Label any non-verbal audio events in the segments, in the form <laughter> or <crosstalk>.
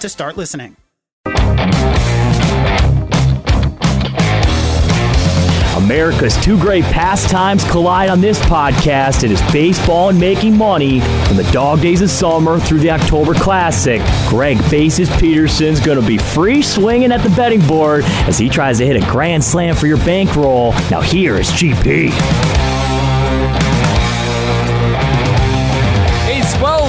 to start listening. America's two great pastimes collide on this podcast. It is baseball and making money from the dog days of summer through the October Classic. Greg Bases Peterson's going to be free swinging at the betting board as he tries to hit a grand slam for your bankroll. Now here is GP.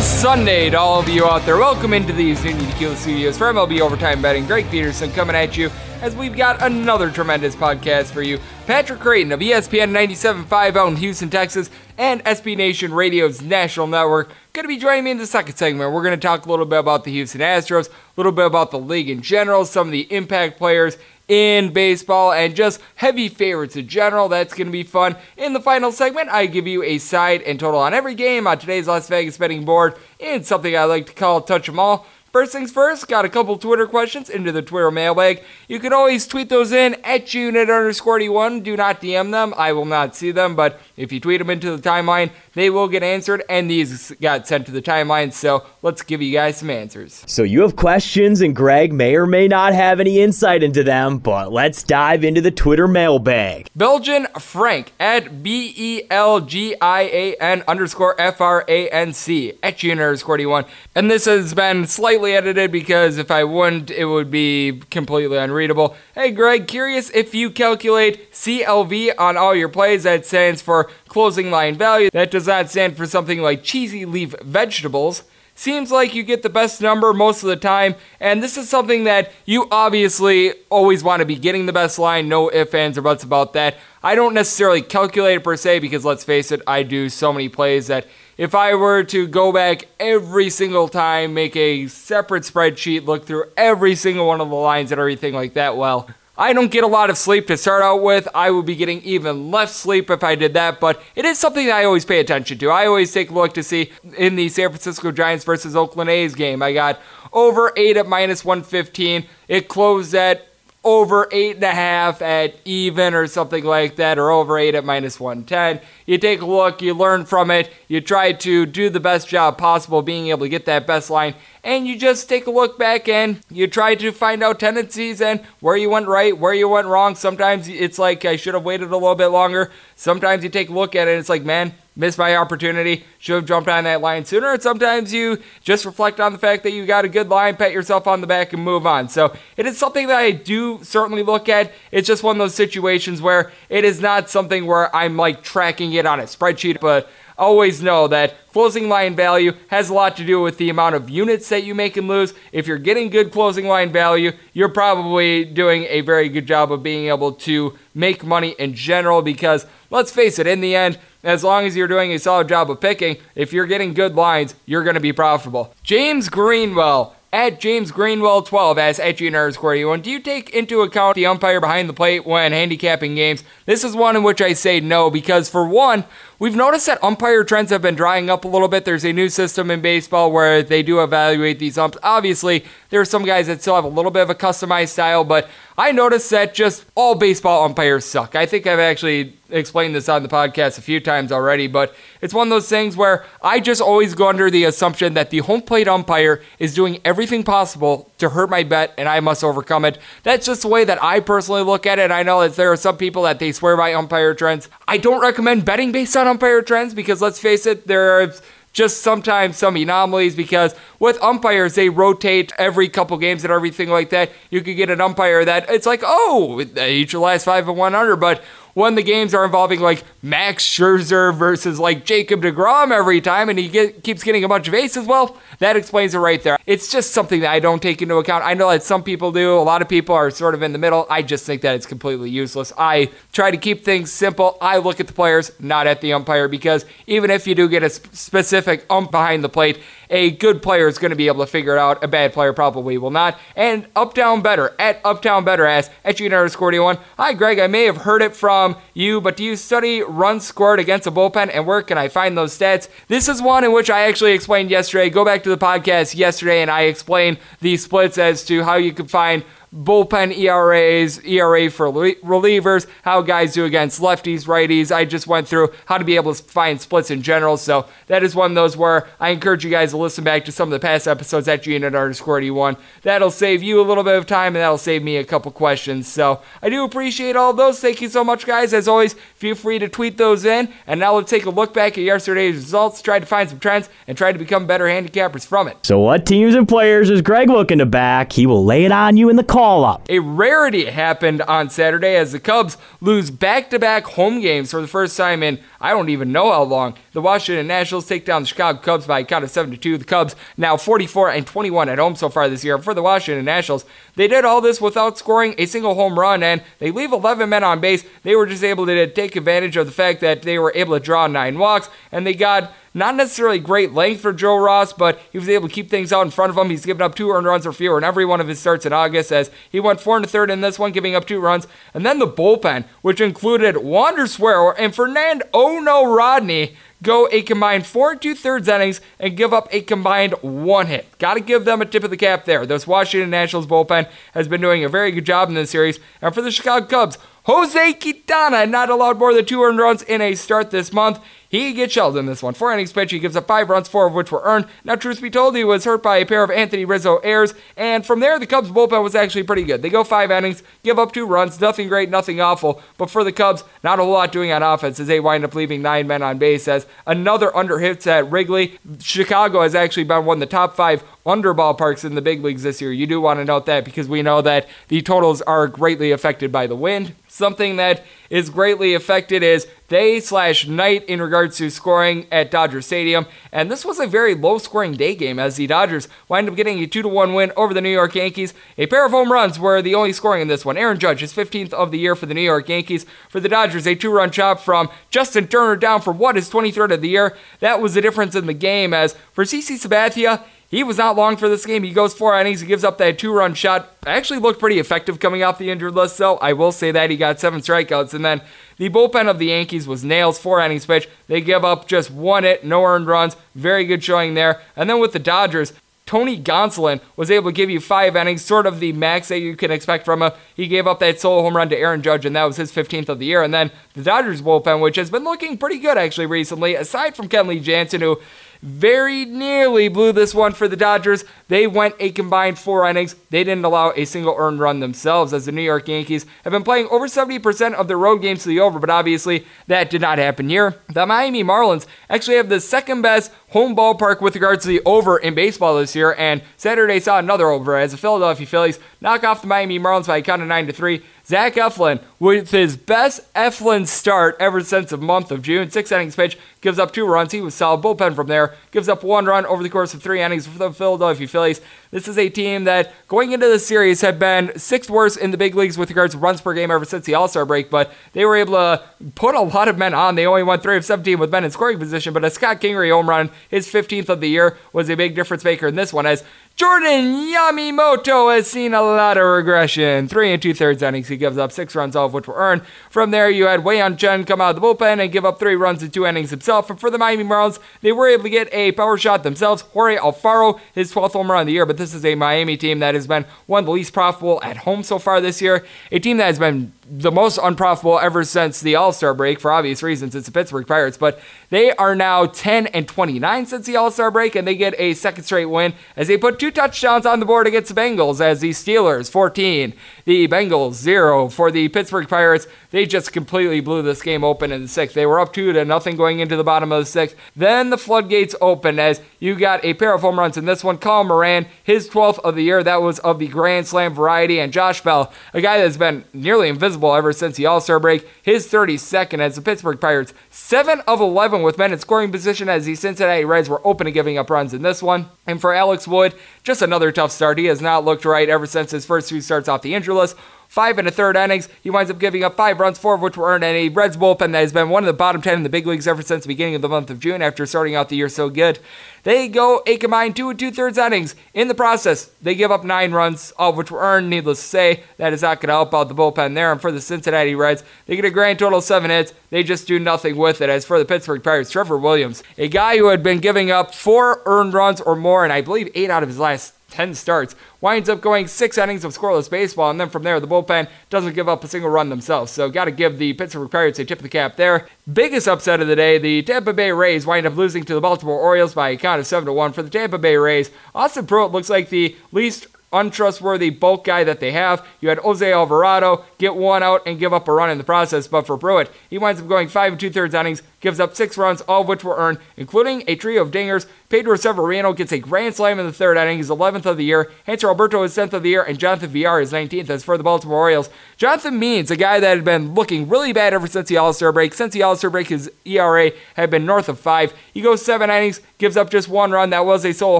Sunday to all of you out there. Welcome into these Azunia Tequila Studios for MLB Overtime Betting. Greg Peterson coming at you as we've got another tremendous podcast for you. Patrick Creighton of ESPN 97.5 out in Houston, Texas, and SB Nation Radio's national network going to be joining me in the second segment. We're going to talk a little bit about the Houston Astros, a little bit about the league in general, some of the impact players in baseball and just heavy favorites in general. That's going to be fun. In the final segment, I give you a side and total on every game on today's Las Vegas betting board in something I like to call touch 'em all. First things first, got a couple Twitter questions into the Twitter mailbag. You can always tweet those in at unit underscore D1. Do not DM them. I will not see them, but if you tweet them into the timeline, they will get answered, and these got sent to the timeline, so let's give you guys some answers. So you have questions, and Greg may or may not have any insight into them, but let's dive into the Twitter mailbag. Belgian Frank at B E L G I A N underscore F R A N C at unit underscore D1. And this has been slightly edited because if I wouldn't, it would be completely unreadable. Hey Greg, curious if you calculate CLV on all your plays, that stands for closing line value. That does not stand for something like cheesy leaf vegetables. Seems like you get the best number most of the time, and this is something that you obviously always want to be getting the best line. No ifs, ands, or buts about that. I don't necessarily calculate it per se because let's face it, I do so many plays that if I were to go back every single time, make a separate spreadsheet, look through every single one of the lines and everything like that, well, I don't get a lot of sleep to start out with. I would be getting even less sleep if I did that, but it is something that I always pay attention to. I always take a look to see in the San Francisco Giants versus Oakland A's game. I got over 8 at minus 115. It closed at over 8.5 at even or something like that, or over 8 at minus 110. You take a look, you learn from it, you try to do the best job possible being able to get that best line, and you just take a look back and you try to find out tendencies and where you went right, where you went wrong. Sometimes it's like I should have waited a little bit longer. Sometimes you take a look at it and it's like, man, missed my opportunity, should have jumped on that line sooner. And sometimes you just reflect on the fact that you got a good line, pat yourself on the back, and move on. So it is something that I do certainly look at. It's just one of those situations where it is not something where I'm like tracking it on a spreadsheet, but always know that closing line value has a lot to do with the amount of units that you make and lose. If you're getting good closing line value, you're probably doing a very good job of being able to make money in general because let's face it, in the end, as long as you're doing a solid job of picking, if you're getting good lines, you're going to be profitable. James Greenwell at James Greenwell 12 as at Junior Square 81. Do you take into account the umpire behind the plate when handicapping games? This is one in which I say no because for one, we've noticed that umpire trends have been drying up a little bit. There's a new system in baseball where they do evaluate these umps. Obviously, there are some guys that still have a little bit of a customized style, but I noticed that just all baseball umpires suck. I think I've actually explained this on the podcast a few times already, but it's one of those things where I just always go under the assumption that the home plate umpire is doing everything possible to hurt my bet and I must overcome it. That's just the way that I personally look at it. I know that there are some people that they swear by umpire trends. I don't recommend betting based on umpire trends because let's face it, there are just sometimes some anomalies because with umpires they rotate every couple games and everything like that. You could get an umpire that it's like, oh, each of the last five and one under, but when the games are involving like Max Scherzer versus like Jacob DeGrom every time and he get, keeps getting a bunch of aces, well, that explains it right there. It's just something that I don't take into account. I know that some people do, a lot of people are sort of in the middle. I just think that it's completely useless. I try to keep things simple. I look at the players, not at the umpire, because even if you do get a specific ump behind the plate, a good player is going to be able to figure it out. A bad player probably will not. And Uptown better at Uptown better as at you underscore one. Hi Greg, I may have heard it from you, but do you study runs scored against a bullpen and where can I find those stats? This is one in which I actually explained yesterday. Go back to the podcast yesterday and I explain the splits as to how you can find bullpen ERAs, ERA for relievers, how guys do against lefties, righties. I just went through how to be able to find splits in general. So that is one of those where I encourage you guys to listen back to some of the past episodes at GNet underscore 81. That'll save you a little bit of time and that'll save me a couple questions. So I do appreciate all those. Thank you so much, guys. As always, feel free to tweet those in. And now let's take a look back at yesterday's results, try to find some trends, and try to become better handicappers from it. So, what teams and players is Greg looking to back? He will lay it on you in the call up. A rarity happened on Saturday as the Cubs lose back to back home games for the first time in I don't even know how long. The Washington Nationals take down the Chicago Cubs by a count of 7 to 2. The Cubs now 44 and 21 at home so far this year. For the Washington Nationals, they did all this without scoring a single home run and they leave 11 men on base. They were just able to take advantage of the fact that they were able to draw nine walks and they got not necessarily great length for Joe Ross, but he was able to keep things out in front of him. He's given up two earned runs or fewer in every one of his starts in August, as he went four and a third in this one, giving up two runs. And then the bullpen, which included Wander Suero and Fernando Oh No Rodney, go a combined four and two thirds innings and give up a combined one hit. Got to give them a tip of the cap there. This Washington Nationals bullpen has been doing a very good job in this series. And for the Chicago Cubs, Jose Quintana not allowed more than two earned runs in a start this month. He gets shelled in this one. Four innings pitch, he gives up five runs, four of which were earned. Now, truth be told, he was hurt by a pair of Anthony Rizzo errors, and from there, the Cubs bullpen was actually pretty good. They go five innings, give up two runs, nothing great, nothing awful. But for the Cubs, not a whole lot doing on offense as they wind up leaving nine men on base. As another under hits at Wrigley, Chicago has actually been one of the top five under ballparks in the big leagues this year. You do want to note that because we know that the totals are greatly affected by the wind. Something that is greatly affected is day slash night in regards to scoring at Dodger Stadium. And this was a very low scoring day game as the Dodgers wind up getting a 2 1 win over the New York Yankees. A pair of home runs were the only scoring in this one. Aaron Judge, his 15th of the year for the New York Yankees. For the Dodgers, a two run shot from Justin Turner down for what is 23rd of the year. That was the difference in the game as for CC Sabathia, he was not long for this game. He goes four innings. He gives up that two run shot. Actually looked pretty effective coming off the injured list, though. I will say that he got seven strikeouts. And then the bullpen of the Yankees was nails, four innings pitch. They give up just one hit, no earned runs. Very good showing there. And then with the Dodgers, Tony Gonsolin was able to give you five innings, sort of the max that you can expect from him. He gave up that solo home run to Aaron Judge, and that was his 15th of the year. And then the Dodgers bullpen, which has been looking pretty good actually recently, aside from Kenley Jansen, who very nearly blew this one for the Dodgers. They went a combined four innings. They didn't allow a single earned run themselves, as the New York Yankees have been playing over 70% of their road games to the over, but obviously that did not happen here. The Miami Marlins actually have the second best home ballpark with regards to the over in baseball this year, and Saturday saw another over as the Philadelphia Phillies knock off the Miami Marlins by a count of 9 to 3. Zach Eflin, with his best Eflin start ever since the month of June, six innings pitch, gives up two runs. He was solid bullpen from there, gives up one run over the course of three innings for the Philadelphia Phillies. This is a team that, going into the series, had been sixth worst in the big leagues with regards to runs per game ever since the All Star break, but they were able to put a lot of men on. They only won 3 of 17 with men in scoring position, but a Scott Kingery home run, his 15th of the year, was a big difference maker in this one, as Jordan Yamamoto has seen a lot of regression. Three and two thirds innings, he gives up six runs, all of which were earned. From there, you had Wei Chen come out of the bullpen and give up three runs in two innings himself. And for the Miami Marlins, they were able to get a power shot themselves. Jorge Alfaro, his 12th home run of the year, but this is a Miami team that has been one of the least profitable at home so far this year. A team that has been the most unprofitable ever since the All Star break for obvious reasons. It's the Pittsburgh Pirates, but they are now 10 and 29 since the All Star break, and they get a second straight win as they put two touchdowns on the board against the Bengals. As the Steelers 14, the Bengals zero for the Pittsburgh Pirates. They just completely blew this game open in the sixth. They were up two to nothing going into the bottom of the sixth. Then the floodgates opened as you got a pair of home runs in this one. Colin Moran, his 12th of the year, that was of the Grand Slam variety, and Josh Bell, a guy that's been nearly invisible ever since the All Star break, his 32nd as the Pittsburgh Pirates, 7 of 11 with men in scoring position as the Cincinnati Reds were open to giving up runs in this one. And for Alex Wood, just another tough start. He has not looked right ever since his first two starts off the injury list five and a third innings. He winds up giving up five runs, four of which were earned, and a Reds bullpen that has been one of the bottom 10 in the big leagues ever since the beginning of the month of June after starting out the year so good. They go a combined two and two thirds innings. In the process, they give up nine runs, all of which were earned. Needless to say, that is not going to help out the bullpen there. And for the Cincinnati Reds, they get a grand total of seven hits. They just do nothing with it. As for the Pittsburgh Pirates, Trevor Williams, a guy who had been giving up four earned runs or more, and I believe eight out of his last 10 starts, winds up going six innings of scoreless baseball, and then from there, the bullpen doesn't give up a single run themselves. So, got to give the Pittsburgh Pirates a tip of the cap there. Biggest upset of the day, the Tampa Bay Rays wind up losing to the Baltimore Orioles by a count of 7 to 1. For the Tampa Bay Rays, Austin Pruitt looks like the least untrustworthy bulk guy that they have. You had Jose Alvarado get one out and give up a run in the process, but for Pruitt, he winds up going five and two thirds innings, gives up six runs, all of which were earned, including a trio of dingers. Pedro Severino gets a grand slam in the third inning, his 11th of the year. Hanser Alberto is 10th of the year, and Jonathan Villar is 19th. As for the Baltimore Orioles, Jonathan Means, a guy that had been looking really bad ever since the All Star break. Since the All Star break, his ERA had been north of five. He goes seven innings, gives up just one run. That was a solo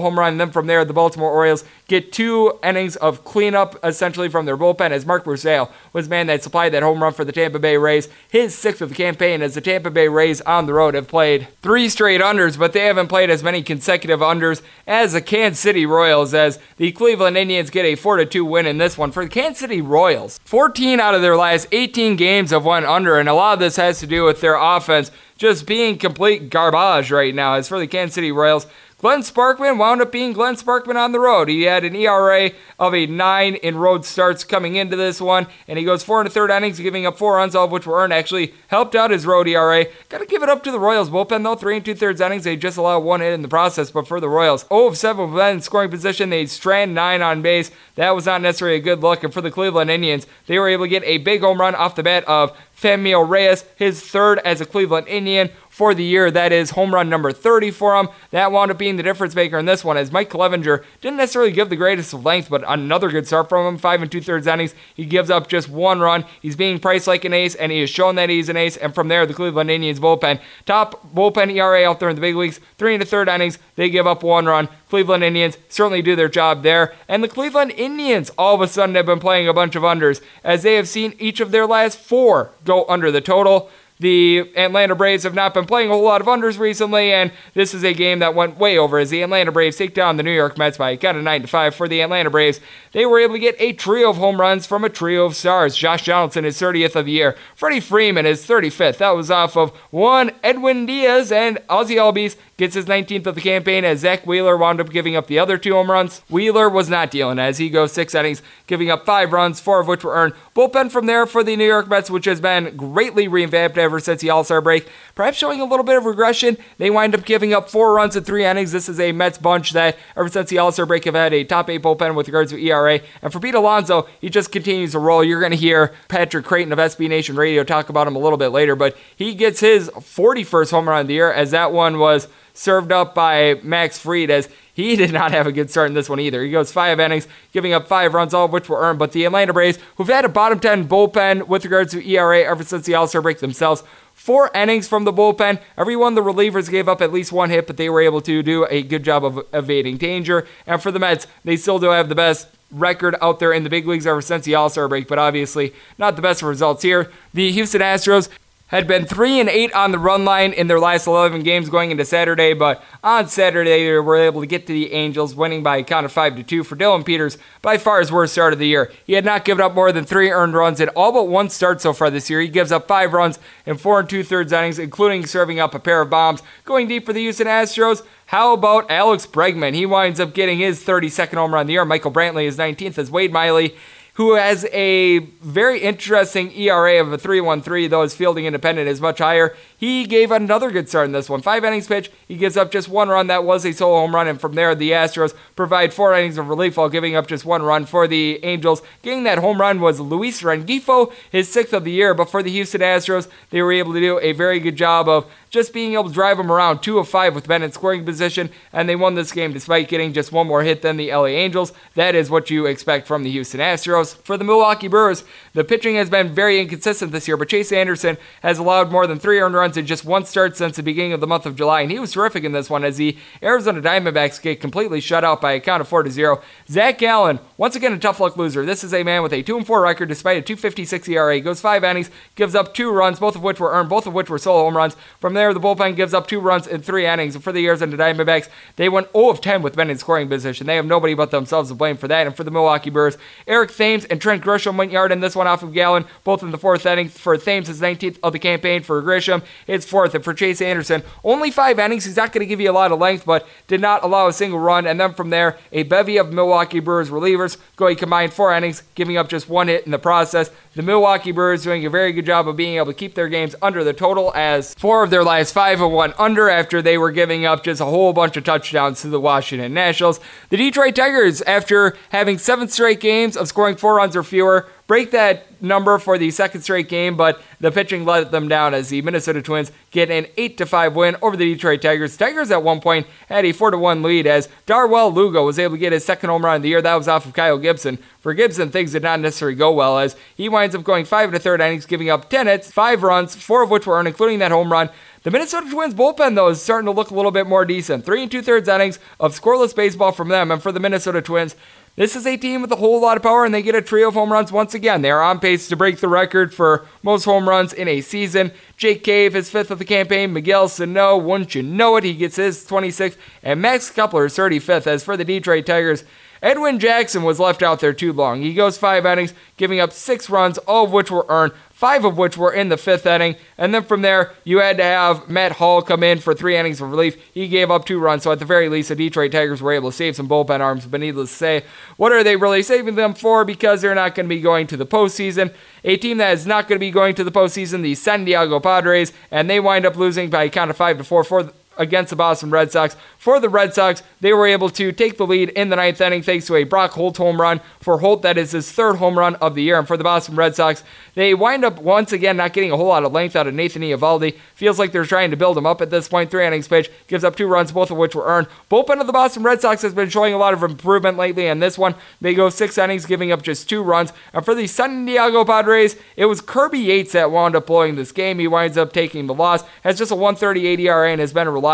home run. And then from there, the Baltimore Orioles get two innings of cleanup essentially from their bullpen as Mark Brunell was the man that supplied that home run for the Tampa Bay Rays. His sixth of the campaign as the Tampa Bay Rays on the road have played three straight unders, but they haven't played as many consecutive unders as the Kansas City Royals as the Cleveland Indians get a 4-2 win in this one. For the Kansas City Royals, 14 out of their last 18 games have won under, and a lot of this has to do with their offense just being complete garbage right now. As for the Kansas City Royals, Glenn Sparkman wound up being Glenn Sparkman on the road. He had an ERA of a 9 in road starts coming into this one, and he goes 4 and a third innings, giving up 4 runs, all of which were earned. Actually helped out his road ERA. Got to give it up to the Royals bullpen, though. 3 and 2 thirds innings. They just allowed one hit in the process, but for the Royals, 0 of 7 men in scoring position. They strand 9 on base. That was not necessarily a good look. And for the Cleveland Indians, they were able to get a big home run off the bat of Franmil Reyes, his third as a Cleveland Indian for the year. That is home run number 30 for him. That wound up being the difference maker in this one, as Mike Clevinger didn't necessarily give the greatest of length, but another good start from him. Five and two thirds innings. He gives up just one run. He's being priced like an ace, and he has shown that he's an ace. And from there, the Cleveland Indians bullpen, top bullpen ERA out there in the big leagues, three and a third innings. They give up one run. Cleveland Indians certainly do their job there. And the Cleveland Indians all of a sudden have been playing a bunch of unders as they have seen each of their last four go under the total. The Atlanta Braves have not been playing a whole lot of unders recently, and this is a game that went way over as the Atlanta Braves take down the New York Mets by a 9 to 5 for the Atlanta Braves. They were able to get a trio of home runs from a trio of stars. Josh Donaldson, his 30th of the year. Freddie Freeman, his 35th. That was off of one Edwin Diaz, and Ozzie Albies gets his 19th of the campaign as Zack Wheeler wound up giving up the other two home runs. Wheeler was not dealing as he goes six innings, giving up five runs, four of which were earned. Bullpen from there for the New York Mets, which has been greatly revamped ever since the All Star break. Perhaps showing a little bit of regression. They wind up giving up four runs in three innings. This is a Mets bunch that, ever since the All Star break, have had a top eight bullpen with regards to ERA. And for Pete Alonso, he just continues to roll. You're going to hear Patrick Creighton of SB Nation Radio talk about him a little bit later, but he gets his 41st home run of the year, as that one was served up by Max Fried as he <laughs> did not have a good start in this one either. He goes five innings, giving up five runs, all of which were earned. But the Atlanta Braves, who've had a bottom 10 bullpen with regards to ERA ever since the All Star break themselves, four innings from the bullpen. Every one of the relievers gave up at least one hit, but they were able to do a good job of evading danger. And for the Mets, they still do have the best record out there in the big leagues ever since the All Star break, but obviously not the best results here. The Houston Astros had been 3 and 8 on the run line in their last 11 games going into Saturday, but on Saturday they were able to get to the Angels, winning by a count of 5 to 2 for Dillon Peters, by far his worst start of the year. He had not given up more than 3 earned runs in all but one start so far this year. He gives up 5 runs in 4 and 2 thirds innings, including serving up a pair of bombs. Going deep for the Houston Astros, how about Alex Bregman? He winds up getting his 32nd home run of the year. Michael Brantley is 19th as Wade Miley who has a very interesting ERA of a 3.13, though his fielding independent is much higher. He gave another good start in this one. Five innings pitch, he gives up just one run. That was a solo home run, and from there, the Astros provide four innings of relief while giving up just one run for the Angels. Getting that home run was Luis Rengifo, his sixth of the year, but for the Houston Astros, they were able to do a very good job of just being able to drive them around two of five with Ben in scoring position, and they won this game despite getting just one more hit than the LA Angels. That is what you expect from the Houston Astros. For the Milwaukee Brewers, the pitching has been very inconsistent this year, but Chase Anderson has allowed more than three earned runs in just one start since the beginning of the month of July, and he was terrific in this one as the Arizona Diamondbacks get completely shut out by a count of four to zero. Zac Gallen, once again a tough luck loser. This is a man with a two and four record despite a 2.56 ERA. Goes five innings, gives up two runs, both of which were earned, both of which were solo home runs. From there, the bullpen gives up two runs in three innings. For the Arizona Diamondbacks, they went 0 of 10 with men in scoring position. They have nobody but themselves to blame for that. And for the Milwaukee Brewers, Eric Thames and Trent Grisham went yard in this one off of Gallen, both in the fourth inning. For Thames, his 19th of the campaign. For Grisham, it's fourth. And for Chase Anderson, only five innings. He's not going to give you a lot of length, but did not allow a single run. And then from there, a bevy of Milwaukee Brewers relievers going combined four innings, giving up just one hit in the process. The Milwaukee Brewers doing a very good job of being able to keep their games under the total as four of their last five have won under after they were giving up just a whole bunch of touchdowns to the Washington Nationals. The Detroit Tigers, after having seven straight games of scoring four runs or fewer, break that number for the second straight game, but the pitching let them down as the Minnesota Twins get an 8 to 5 win over the Detroit Tigers. Tigers at one point had a 4 to 1 lead as Dawel Lugo was able to get his second home run of the year. That was off of Kyle Gibson. For Gibson, things did not necessarily go well as he winds up going 5 to third innings, giving up 10 hits, 5 runs, 4 of which were earned, including that home run. The Minnesota Twins bullpen, though, is starting to look a little bit more decent. Three and two thirds innings of scoreless baseball from them. And for the Minnesota Twins, this is a team with a whole lot of power, and they get a trio of home runs once again. They are on pace to break the record for most home runs in a season. Jake Cave is fifth of the campaign. Miguel Sano, wouldn't you know it, he gets his 26th. And Max Kepler is 35th. As for the Detroit Tigers, Edwin Jackson was left out there too long. He goes five innings, giving up six runs, all of which were earned five of which were in the fifth inning. And then from there, you had to have Matt Hall come in for three innings of relief. He gave up two runs, so at the very least, the Detroit Tigers were able to save some bullpen arms. But needless to say, what are they really saving them for? Because they're not going to be going to the postseason. A team that is not going to be going to the postseason, the San Diego Padres, and they wind up losing by a count of five to four for against the Boston Red Sox. For the Red Sox, they were able to take the lead in the ninth inning thanks to a Brock Holt home run. For Holt, that is his third home run of the year. And for the Boston Red Sox, they wind up once again not getting a whole lot of length out of Nathan Eovaldi. Feels like they're trying to build him up at this point. Three innings pitch gives up two runs, both of which were earned. Bullpen of the Boston Red Sox has been showing a lot of improvement lately, and this one they go six innings, giving up just two runs. And for the San Diego Padres, it was Kirby Yates that wound up blowing this game. He winds up taking the loss. Has just a 138 ERA and has been a reliable.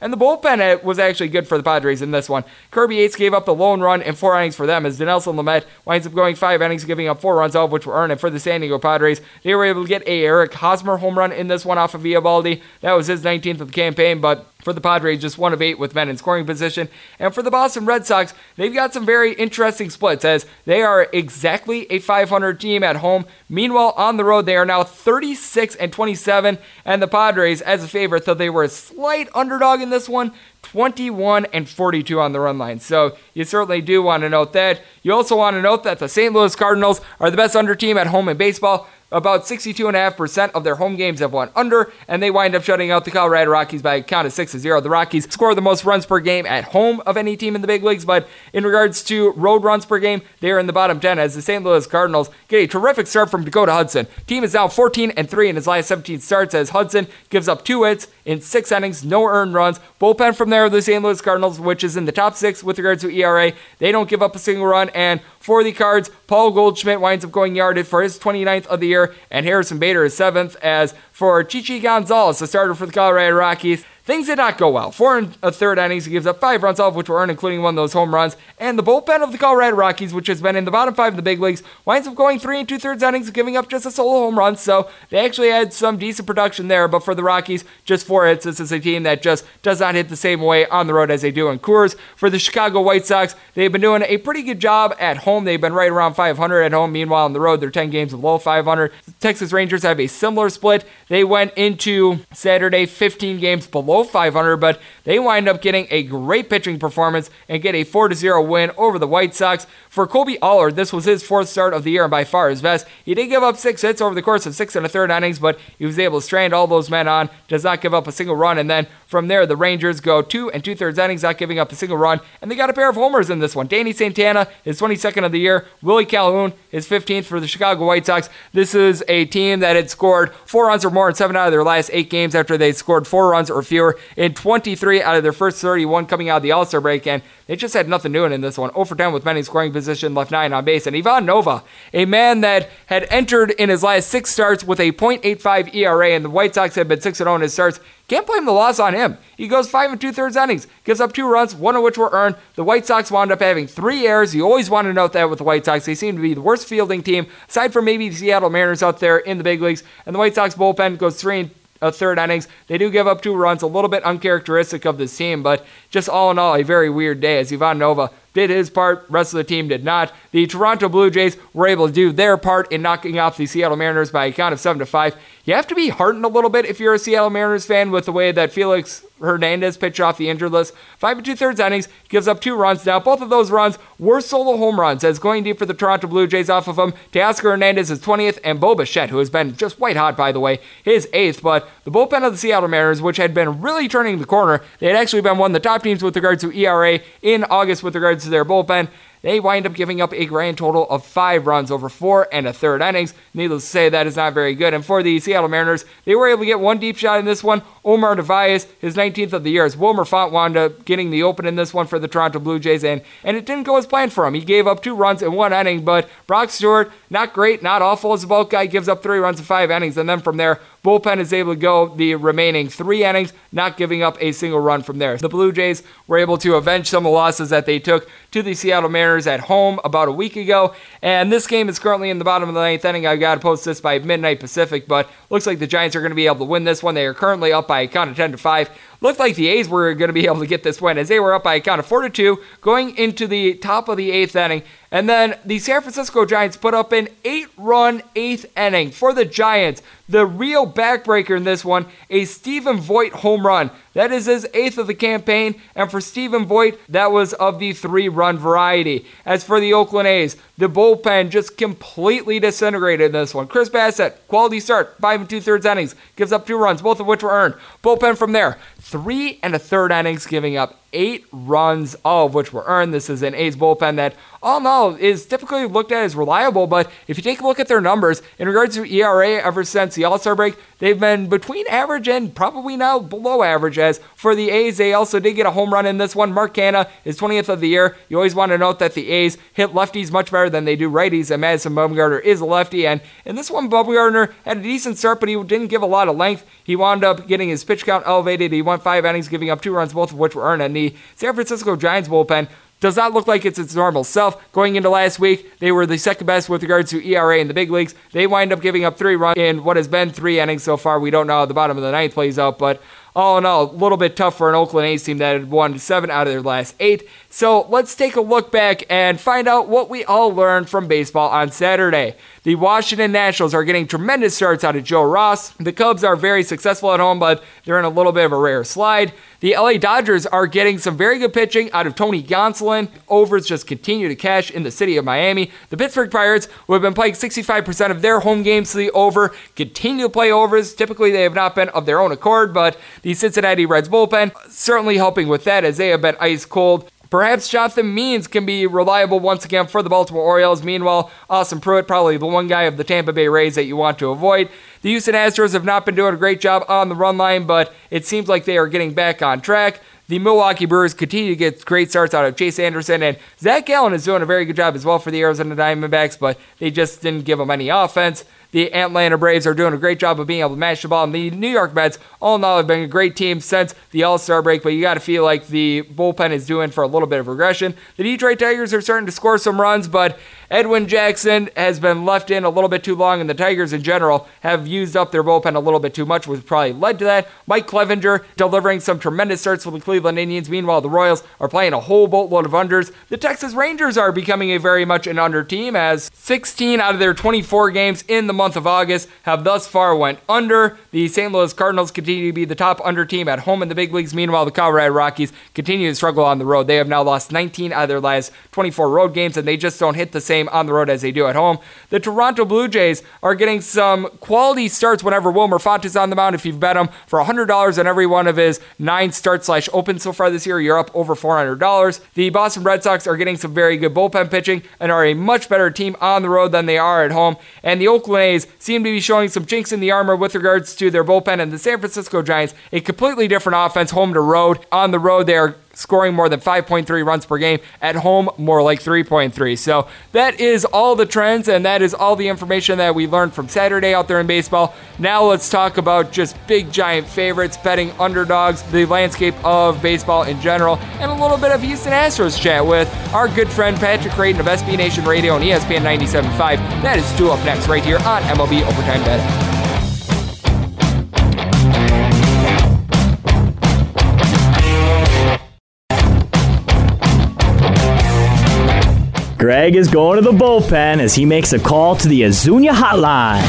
And the bullpen was actually good for the Padres in this one. Kirby Yates gave up the lone run in four innings for them as Dinelson Lamet winds up going five innings, giving up four runs, all of which were earned. And for the San Diego Padres, they were able to get a Eric Hosmer home run in this one off of Eovaldi. That was his 19th of the campaign, but for the Padres, just one of eight with men in scoring position. And for the Boston Red Sox, they've got some very interesting splits as they are exactly a 500 team at home. Meanwhile, on the road, they are now 36 and 27. And the Padres, as a favorite, though they were a slight underdog in this one, 21 and 42 on the run line. So you certainly do want to note that. You also want to note that the St. Louis Cardinals are the best under team at home in baseball. About 62.5% of their home games have won under, and they wind up shutting out the Colorado Rockies by a count of 6 to 0. The Rockies score the most runs per game at home of any team in the big leagues, but in regards to road runs per game, they are in the bottom 10 as the St. Louis Cardinals get a terrific start from Dakota Hudson. Team is now 14 and 3 in his last 17 starts as Hudson gives up two hits, in six innings, no earned runs. Bullpen from there, the St. Louis Cardinals, which is in the top six with regards to ERA. They don't give up a single run. And for the Cards, Paul Goldschmidt winds up going yarded for his 29th of the year, and Harrison Bader is seventh. As for Chichi Gonzalez, the starter for the Colorado Rockies, Things did not go well. Four and a third innings, he gives up five runs, all of which were earned, including one of those home runs. And the bullpen of the Colorado Rockies, which has been in the bottom five of the big leagues, winds up going three and two thirds innings, giving up just a solo home run. So they actually had some decent production there. But for the Rockies, just four hits. This is a team that just does not hit the same way on the road as they do in Coors. For the Chicago White Sox, they've been doing a pretty good job at home. They've been right around 500 at home. Meanwhile, on the road, they're 10 games below 500. The Texas Rangers have a similar split. They went into Saturday 15 games below 500, but they wind up getting a great pitching performance and get a 4 0 win over the White Sox. For Kolby Allard, this was his fourth start of the year and by far his best. He did give up six hits over the course of six and a third innings, but he was able to strand all those men on, does not give up a single run, and then from there, the Rangers go two and two thirds innings, not giving up a single run, and they got a pair of homers in this one. Danny Santana, his 22nd of the year. Willie Calhoun, his 15th for the Chicago White Sox. This is a team that had scored four runs or more in seven out of their last eight games after they scored four runs or fewer in 23 out of their first 31 coming out of the All Star break, and they just had nothing doing in this one. 0 for 10 with many scoring position, left nine on base. And Ivan Nova, a man that had entered in his last six starts with a .85 ERA, and the White Sox had been 6 0 in his starts. Can't blame the loss on him. He goes five and two thirds innings, gives up two runs, one of which were earned. The White Sox wound up having three errors. You always want to note that with the White Sox. They seem to be the worst fielding team, aside from maybe the Seattle Mariners out there in the big leagues. And the White Sox bullpen goes three and a third innings. They do give up two runs, a little bit uncharacteristic of this team, but just all in all, a very weird day as Ivan Nova did his part, rest of the team did not. The Toronto Blue Jays were able to do their part in knocking off the Seattle Mariners by a count of 7 to 5. You have to be heartened a little bit if you're a Seattle Mariners fan with the way that Felix Hernandez pitched off the injured list. Five and two thirds innings, gives up two runs. Now, both of those runs were solo home runs, as going deep for the Toronto Blue Jays off of him. Teoscar Hernandez is 20th, and Bo Bichette, who has been just white hot, by the way, his 8th. But the bullpen of the Seattle Mariners, which had been really turning the corner, they had actually been one of the top teams with regards to ERA in August with regards to their bullpen. They wind up giving up a grand total of five runs over four and a third innings. Needless to say, that is not very good. And for the Seattle Mariners, they were able to get one deep shot in this one. Omar Narvaez, his 19th of the year, as Wilmer Font wound up getting the open in this one for the Toronto Blue Jays, and, and it didn't go as planned for him. He gave up two runs in one inning, but Brock Stewart, not great, not awful as a bulk guy, gives up three runs in five innings, and then from there, bullpen is able to go the remaining three innings, not giving up a single run from there. The Blue Jays were able to avenge some of the losses that they took to the Seattle Mariners at home about a week ago, and this game is currently in the bottom of the ninth inning. I've got to post this by midnight Pacific, but looks like the Giants are going to be able to win this one. They are currently up by a count of 10 to 5 looked like the A's were going to be able to get this win as they were up by a count of 4 to 2 going into the top of the eighth inning. And then the San Francisco Giants put up an eight run eighth inning for the Giants. The real backbreaker in this one, a Stephen Vogt home run. That is his eighth of the campaign, and for Stephen Vogt, that was of the three run variety. As for the Oakland A's, the bullpen just completely disintegrated in this one. Chris Bassitt, quality start, five and two thirds innings, gives up two runs, both of which were earned. Bullpen from there, three and a third innings, giving up eight runs, all of which were earned. This is an A's bullpen that, all in all, is typically looked at as reliable. But if you take a look at their numbers in regards to ERA ever since the All Star break, they've been between average and probably now below average. As for the A's, they also did get a home run in this one. Mark Canha is 20th of the year. You always want to note that the A's hit lefties much better than they do righties, and Madison Bumgarner is a lefty. And in this one, Bumgarner had a decent start, but he didn't give a lot of length. He wound up getting his pitch count elevated. He went five innings, giving up two runs, both of which were earned. And the San Francisco Giants bullpen does not look like it's its normal self. Going into last week, they were the second best with regards to ERA in the big leagues. They wind up giving up three runs in what has been three innings so far. We don't know how the bottom of the ninth plays out, but all in all, a little bit tough for an Oakland A's team that had won seven out of their last eight. So let's take a look back and find out what we all learned from baseball on Saturday. The Washington Nationals are getting tremendous starts out of Joe Ross. The Cubs are very successful at home, but they're in a little bit of a rare slide. The LA Dodgers are getting some very good pitching out of Tony Gonsolin. Overs just continue to cash in the city of Miami. The Pittsburgh Pirates, who have been playing 65% of their home games to the over, continue to play overs. Typically, they have not been of their own accord, but the Cincinnati Reds bullpen certainly helping with that as they have been ice cold. Perhaps Jonathan Means can be reliable once again for the Baltimore Orioles. Meanwhile, Austin Pruitt, probably the one guy of the Tampa Bay Rays that you want to avoid. The Houston Astros have not been doing a great job on the run line, but it seems like they are getting back on track. The Milwaukee Brewers continue to get great starts out of Chase Anderson, and Zac Gallen is doing a very good job as well for the Arizona Diamondbacks, but they just didn't give them any offense. The Atlanta Braves are doing a great job of being able to match the ball. And the New York Mets, all in all, have been a great team since the All Star break, but you got to feel like the bullpen is doing for a little bit of regression. The Detroit Tigers are starting to score some runs, but Edwin Jackson has been left in a little bit too long, and the Tigers in general have used up their bullpen a little bit too much, which probably led to that. Mike Clevinger delivering some tremendous starts for the Cleveland Indians. Meanwhile, the Royals are playing a whole boatload of unders. The Texas Rangers are becoming a very much an under team, as 16 out of their 24 games in the month of August have thus far went under. The St. Louis Cardinals continue to be the top under team at home in the big leagues. Meanwhile, the Colorado Rockies continue to struggle on the road. They have now lost 19 out of their last 24 road games, and they just don't hit the same on the road as they do at home. The Toronto Blue Jays are getting some quality starts whenever Wilmer Fonta's on the mound. If you've bet him for $100 on every one of his nine starts slash open so far this year, you're up over $400. The Boston Red Sox are getting some very good bullpen pitching and are a much better team on the road than they are at home. And the Oakland A's seem to be showing some chinks in the armor with regards to their bullpen. And the San Francisco Giants, a completely different offense, home to road. On the road, they are scoring more than 5.3 runs per game. At home, more like 3.3. So that is all the trends, and that is all the information that we learned from Saturday out there in baseball. Now let's talk about just big, giant favorites, betting underdogs, the landscape of baseball in general, and a little bit of Houston Astros chat with our good friend Patrick Creighton of SB Nation Radio and ESPN 97.5. That is due up next right here on MLB Overtime Betting. Greg is going to the bullpen as he makes a call to the Azunia hotline.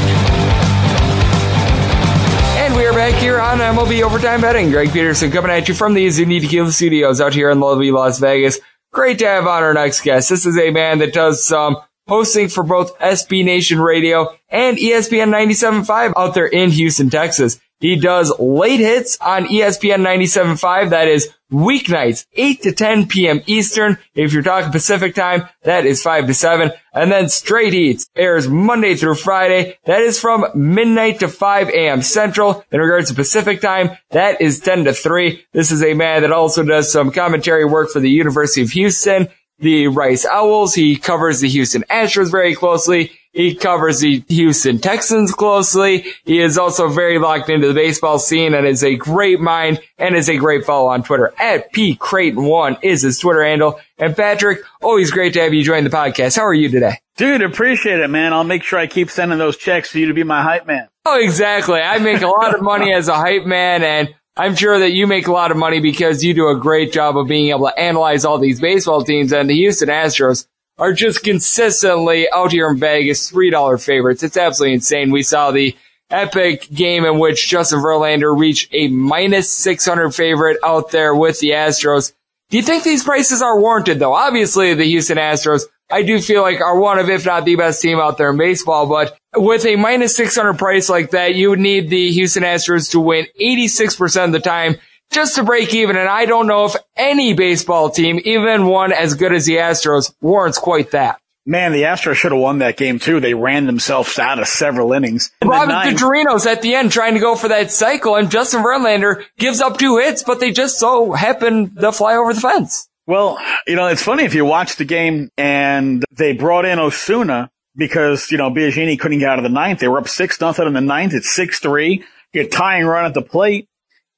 And we are back here on MLB Overtime Betting. Greg Peterson coming at you from the Azunia Tequila Studios out here in lovely Las Vegas. Great to have on our next guest. This is a man that does some hosting for both SB Nation Radio and ESPN 97.5 out there in Houston, Texas. He does late hits on ESPN 97.5. That is weeknights, 8 to 10 p.m. Eastern. If you're talking Pacific time, that is 5 to 7. And then straight Eats airs Monday through Friday. That is from midnight to 5 a.m. Central. In regards to Pacific time, that is 10 to 3. This is a man that also does some commentary work for the University of Houston the Rice Owls. He covers the Houston Astros very closely. He covers the Houston Texans closely. He is also very locked into the baseball scene and is a great mind and is a great follow on Twitter. At P Creighton1 is his Twitter handle. And Patrick, always great to have you join the podcast. How are you today? Dude, appreciate it, man. I'll make sure I keep sending those checks for you to be my hype man. Oh, exactly. I make a lot of money as a hype man and I'm sure that you make a lot of money because you do a great job of being able to analyze all these baseball teams and the Houston Astros are just consistently out here in Vegas, $3 favorites. It's absolutely insane. We saw the epic game in which Justin Verlander reached a minus 600 favorite out there with the Astros. Do you think these prices are warranted though? Obviously the Houston Astros I do feel like are one of, if not the best team out there in baseball. But with a minus 600 price like that, you would need the Houston Astros to win 86% of the time just to break even. And I don't know if any baseball team, even one as good as the Astros, warrants quite that. Man, the Astros should have won that game too. They ran themselves out of several innings. Robinson Chirinos at the end trying to go for that cycle, and Justin Verlander gives up two hits, but they just so happen to fly over the fence. Well, you know, it's funny if you watch the game and they brought in Osuna because, you know, Biagini couldn't get out of the ninth. They were up six nothing in the ninth. It's six three. Get tying run at the plate.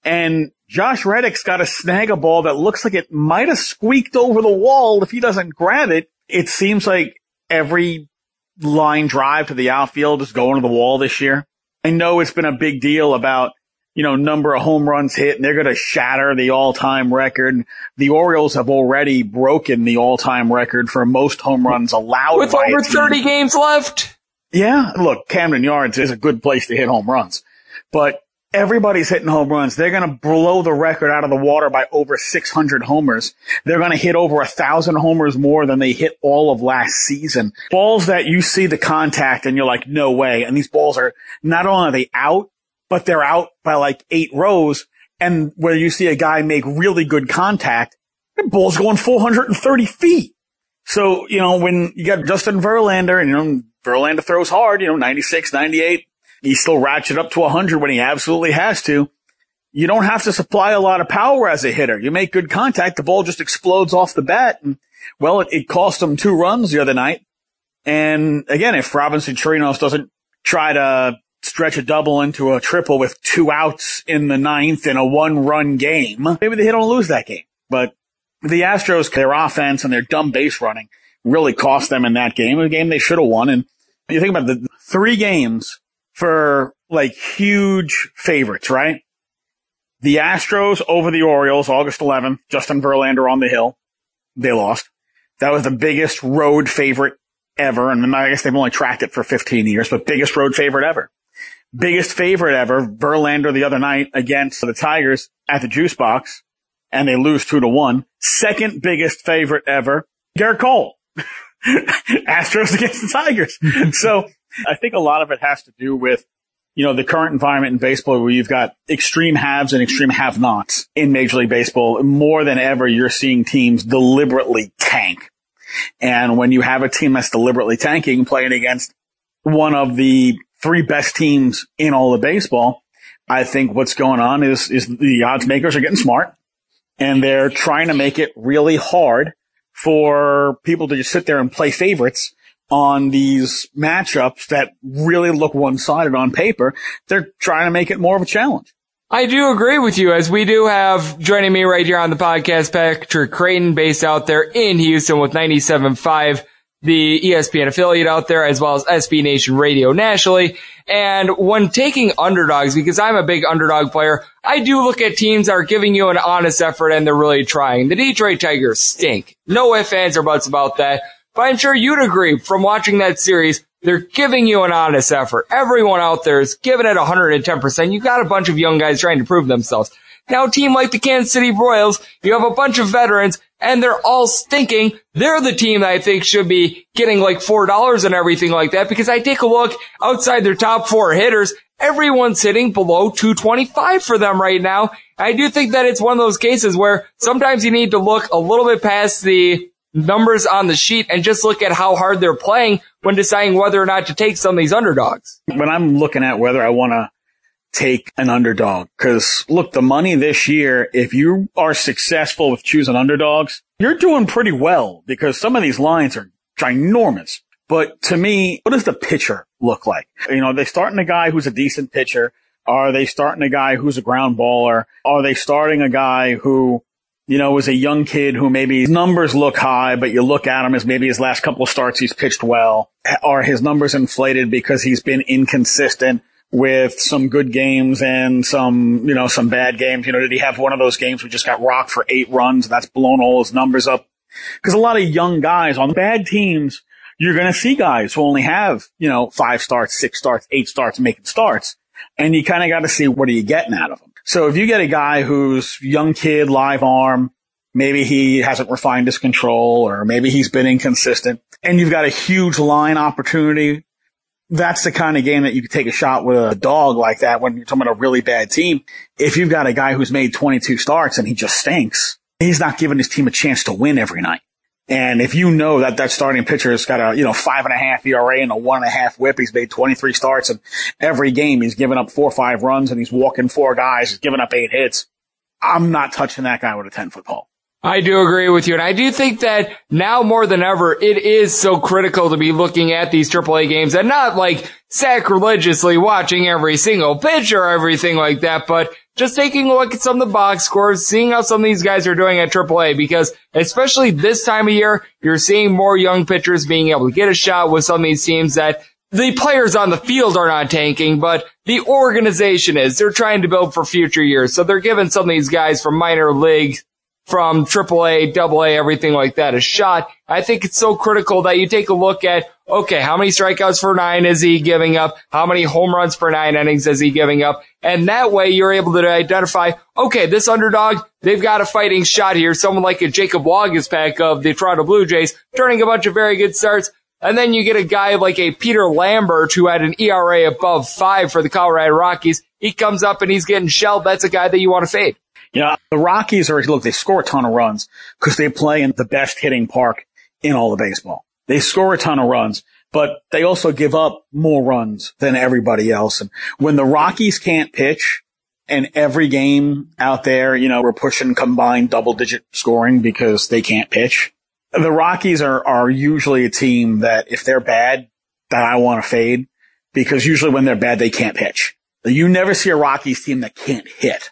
And Josh Reddick's got to snag a ball that looks like it might have squeaked over the wall if he doesn't grab it. It seems like every line drive to the outfield is going to the wall this year. I know it's been a big deal about you know, number of home runs hit and they're going to shatter the all-time record. The Orioles have already broken the all-time record for most home runs allowed with over 30 games left. Yeah. Look, Camden Yards is a good place to hit home runs, but everybody's hitting home runs. They're going to blow the record out of the water by over 600 homers. They're going to hit over a thousand homers more than they hit all of last season. Balls that you see the contact and you're like, no way. And these balls are not only are they out, but they're out by like eight rows and where you see a guy make really good contact The ball's going 430 feet. So, you know, when you got Justin Verlander and, you know, Verlander throws hard, you know, 96, 98, he still ratchet up to 100 when he absolutely has to. You don't have to supply a lot of power as a hitter. You make good contact, the ball just explodes off the bat. And, well, it, it cost him two runs the other night. And again, if Robinson Chirinos doesn't try to stretch a double into a triple with two outs in the ninth in a one run game, maybe they don't lose that game. But the Astros, their offense and their dumb base running really cost them in that game, a game they should have won. And you think about the three games for like huge favorites, right? The Astros over the Orioles, August 11th, Justin Verlander on the hill. They lost. That was the biggest road favorite ever. And I guess they've only tracked it for 15 years, but biggest road favorite ever. Biggest favorite ever, Verlander the other night against the Tigers at the juice box and they lose two to one. Second biggest favorite ever, Gerrit Cole. <laughs> Astros against the Tigers. so I think a lot of it has to do with, you know, the current environment in baseball where you've got extreme haves and extreme have nots in Major League Baseball. More than ever, you're seeing teams deliberately tank. And when you have a team that's deliberately tanking playing against one of the three best teams in all of baseball, I think what's going on is, is the odds makers are getting smart and they're trying to make it really hard for people to just sit there and play favorites on these matchups that really look one-sided on paper. They're trying to make it more of a challenge. I do agree with you as we do have joining me right here on the podcast, Patrick Creighton based out there in Houston with 97.5 the ESPN affiliate out there, as well as SB Nation Radio nationally. And when taking underdogs, because I'm a big underdog player, I do look at teams that are giving you an honest effort and they're really trying. The Detroit Tigers stink. No ifs, ands, or buts about that. But I'm sure you'd agree from watching that series, they're giving you an honest effort. Everyone out there is giving it 110%. You got a bunch of young guys trying to prove themselves. Now a team like the Kansas City Royals, you have a bunch of veterans and they're all stinking. They're the team that I think should be getting like $4 and everything like that because I take a look outside their top four hitters. Everyone's hitting below 225 for them right now. I do think that it's one of those cases where sometimes you need to look a little bit past the numbers on the sheet and just look at how hard they're playing when deciding whether or not to take some of these underdogs. When I'm looking at whether I want to take an underdog. Cause look, the money this year, if you are successful with choosing underdogs, you're doing pretty well because some of these lines are ginormous. But to me, what does the pitcher look like? You know, are they starting a guy who's a decent pitcher? Are they starting a guy who's a ground baller? Are they starting a guy who, you know, is a young kid who maybe his numbers look high, but you look at him as maybe his last couple of starts he's pitched well? Are his numbers inflated because he's been inconsistent? with some good games and some, you know, some bad games. You know, did he have one of those games he just got rocked for eight runs? That's blown all his numbers up. Cause a lot of young guys on bad teams, you're going to see guys who only have, you know, five starts, six starts, eight starts making starts. And you kind of got to see what are you getting out of them. So if you get a guy who's young kid, live arm, maybe he hasn't refined his control or maybe he's been inconsistent and you've got a huge line opportunity that's the kind of game that you could take a shot with a dog like that when you're talking about a really bad team. If you've got a guy who's made 22 starts and he just stinks, he's not giving his team a chance to win every night. And if you know that that starting pitcher has got a, you know, five and a half ERA and a one and a half whip, he's made 23 starts and every game he's given up four or five runs and he's walking four guys, he's given up eight hits. I'm not touching that guy with a 10 foot pole. I do agree with you. And I do think that now more than ever, it is so critical to be looking at these AAA games and not like sacrilegiously watching every single pitch or everything like that, but just taking a look at some of the box scores, seeing how some of these guys are doing at AAA because especially this time of year, you're seeing more young pitchers being able to get a shot with some of these teams that the players on the field are not tanking, but the organization is. They're trying to build for future years. So they're giving some of these guys from minor leagues from AAA, AA, everything like that a shot. I think it's so critical that you take a look at, okay, how many strikeouts for nine is he giving up? How many home runs for nine innings is he giving up? And that way you're able to identify, okay, this underdog, they've got a fighting shot here. Someone like a Jacob Waguespack of the Toronto Blue Jays turning a bunch of very good starts. And then you get a guy like a Peter Lambert who had an ERA above five for the Colorado Rockies. He comes up and he's getting shelled. That's a guy that you want to fade. Yeah, the Rockies are, look, they score a ton of runs because they play in the best hitting park in all of baseball. They score a ton of runs, but they also give up more runs than everybody else. And when the Rockies can't pitch and every game out there, you know, we're pushing combined double digit scoring because they can't pitch. The Rockies are, are usually a team that if they're bad, that I want to fade because usually when they're bad, they can't pitch. You never see a Rockies team that can't hit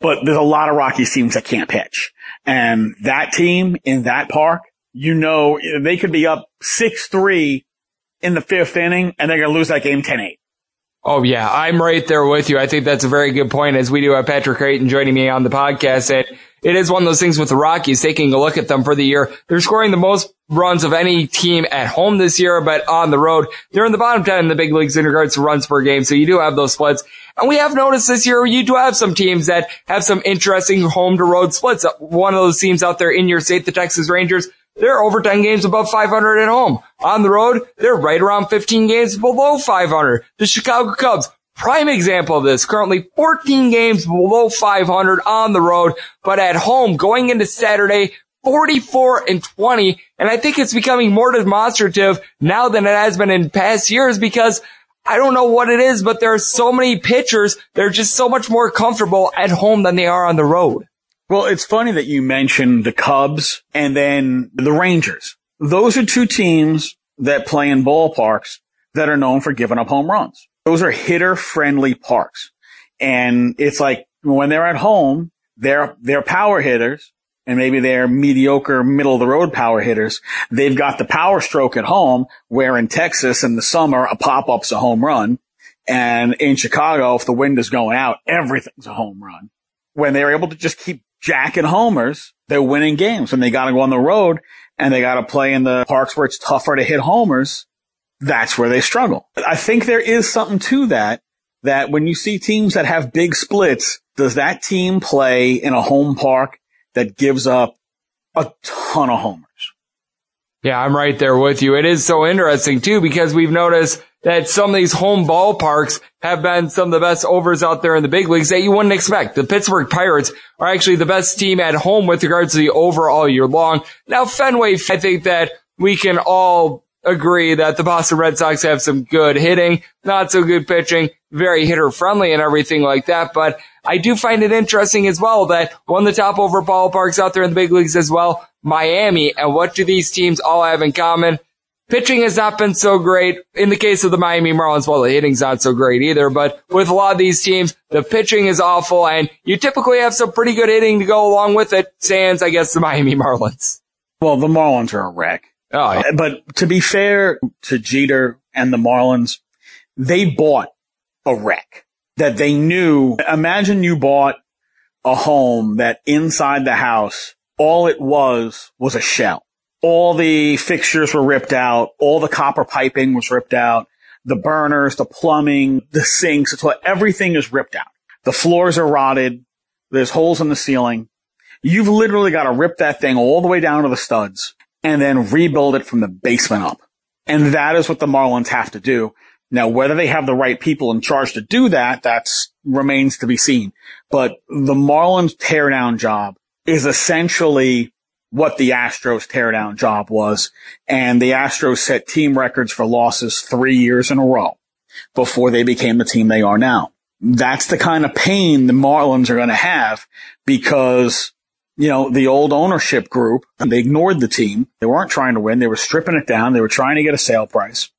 but there's a lot of Rockies teams that can't pitch. And that team in that park, you know, they could be up 6-3 in the fifth inning and they're going to lose that game 10-8. Oh yeah, I'm right there with you. I think that's a very good point as we do have Patrick Creighton joining me on the podcast. And it is one of those things with the Rockies, taking a look at them for the year. They're scoring the most runs of any team at home this year, but on the road, they're in the bottom 10 in the big leagues in regards to runs per game. So you do have those splits. And we have noticed this year, you do have some teams that have some interesting home to road splits. Uh, one of those teams out there in your state, the Texas Rangers, they're over 10 games above 500 at home. On the road, they're right around 15 games below 500. The Chicago Cubs, prime example of this, currently 14 games below 500 on the road, but at home going into Saturday, 44 and 20. And I think it's becoming more demonstrative now than it has been in past years because I don't know what it is, but there are so many pitchers. They're just so much more comfortable at home than they are on the road. Well, it's funny that you mentioned the Cubs and then the Rangers. Those are two teams that play in ballparks that are known for giving up home runs. Those are hitter friendly parks. And it's like when they're at home, they're, they're power hitters and maybe they're mediocre middle of the road power hitters. They've got the power stroke at home where in Texas in the summer, a pop up's a home run. And in Chicago, if the wind is going out, everything's a home run. When they're able to just keep jacking homers, they're winning games. When they got to go on the road and they got to play in the parks where it's tougher to hit homers, that's where they struggle. I think there is something to that, that when you see teams that have big splits, does that team play in a home park that gives up a ton of homers. Yeah, I'm right there with you. It is so interesting too because we've noticed that some of these home ballparks have been some of the best overs out there in the big leagues that you wouldn't expect. The Pittsburgh Pirates are actually the best team at home with regards to the over all year long. Now Fenway, I think that we can all agree that the Boston Red Sox have some good hitting, not so good pitching, very hitter friendly and everything like that. But I do find it interesting as well that one of the top over ballparks out there in the big leagues as well, Miami. And what do these teams all have in common? Pitching has not been so great. In the case of the Miami Marlins, well, the hitting's not so great either, but with a lot of these teams, the pitching is awful and you typically have some pretty good hitting to go along with it. Sans, I guess, the Miami Marlins. Well, the Marlins are a wreck. Oh, yeah. But to be fair to Jeter and the Marlins, they bought a wreck that they knew. Imagine you bought a home that inside the house, all it was was a shell. All the fixtures were ripped out. All the copper piping was ripped out. The burners, the plumbing, the sinks, everything is ripped out. The floors are rotted. There's holes in the ceiling. You've literally got to rip that thing all the way down to the studs and then rebuild it from the basement up. And that is what the Marlins have to do. Now, whether they have the right people in charge to do that, that's remains to be seen. But the Marlins teardown job is essentially what the Astros teardown job was. And the Astros set team records for losses three years in a row before they became the team they are now. That's the kind of pain the Marlins are going to have because you know, the old ownership group, they ignored the team. They weren't trying to win. They were stripping it down. They were trying to get a sale price.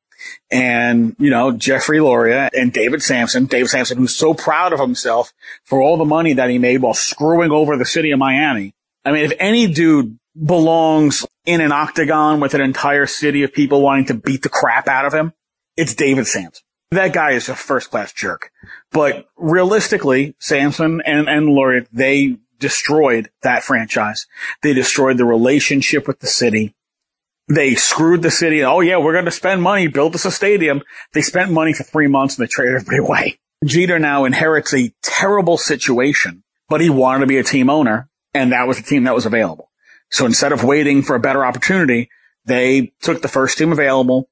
And, you know, Jeffrey Loria and David Samson, David Samson, who's so proud of himself for all the money that he made while screwing over the city of Miami. I mean, if any dude belongs in an octagon with an entire city of people wanting to beat the crap out of him, it's David Samson. That guy is a first class jerk. But realistically, Samson and, and Loria, they destroyed that franchise. They destroyed the relationship with the city. They screwed the city. Oh yeah, we're going to spend money, build us a stadium. They spent money for three months and they traded <laughs> everybody away. Jeter now inherits a terrible situation, but he wanted to be a team owner and that was the team that was available. So instead of waiting for a better opportunity, they took the first team available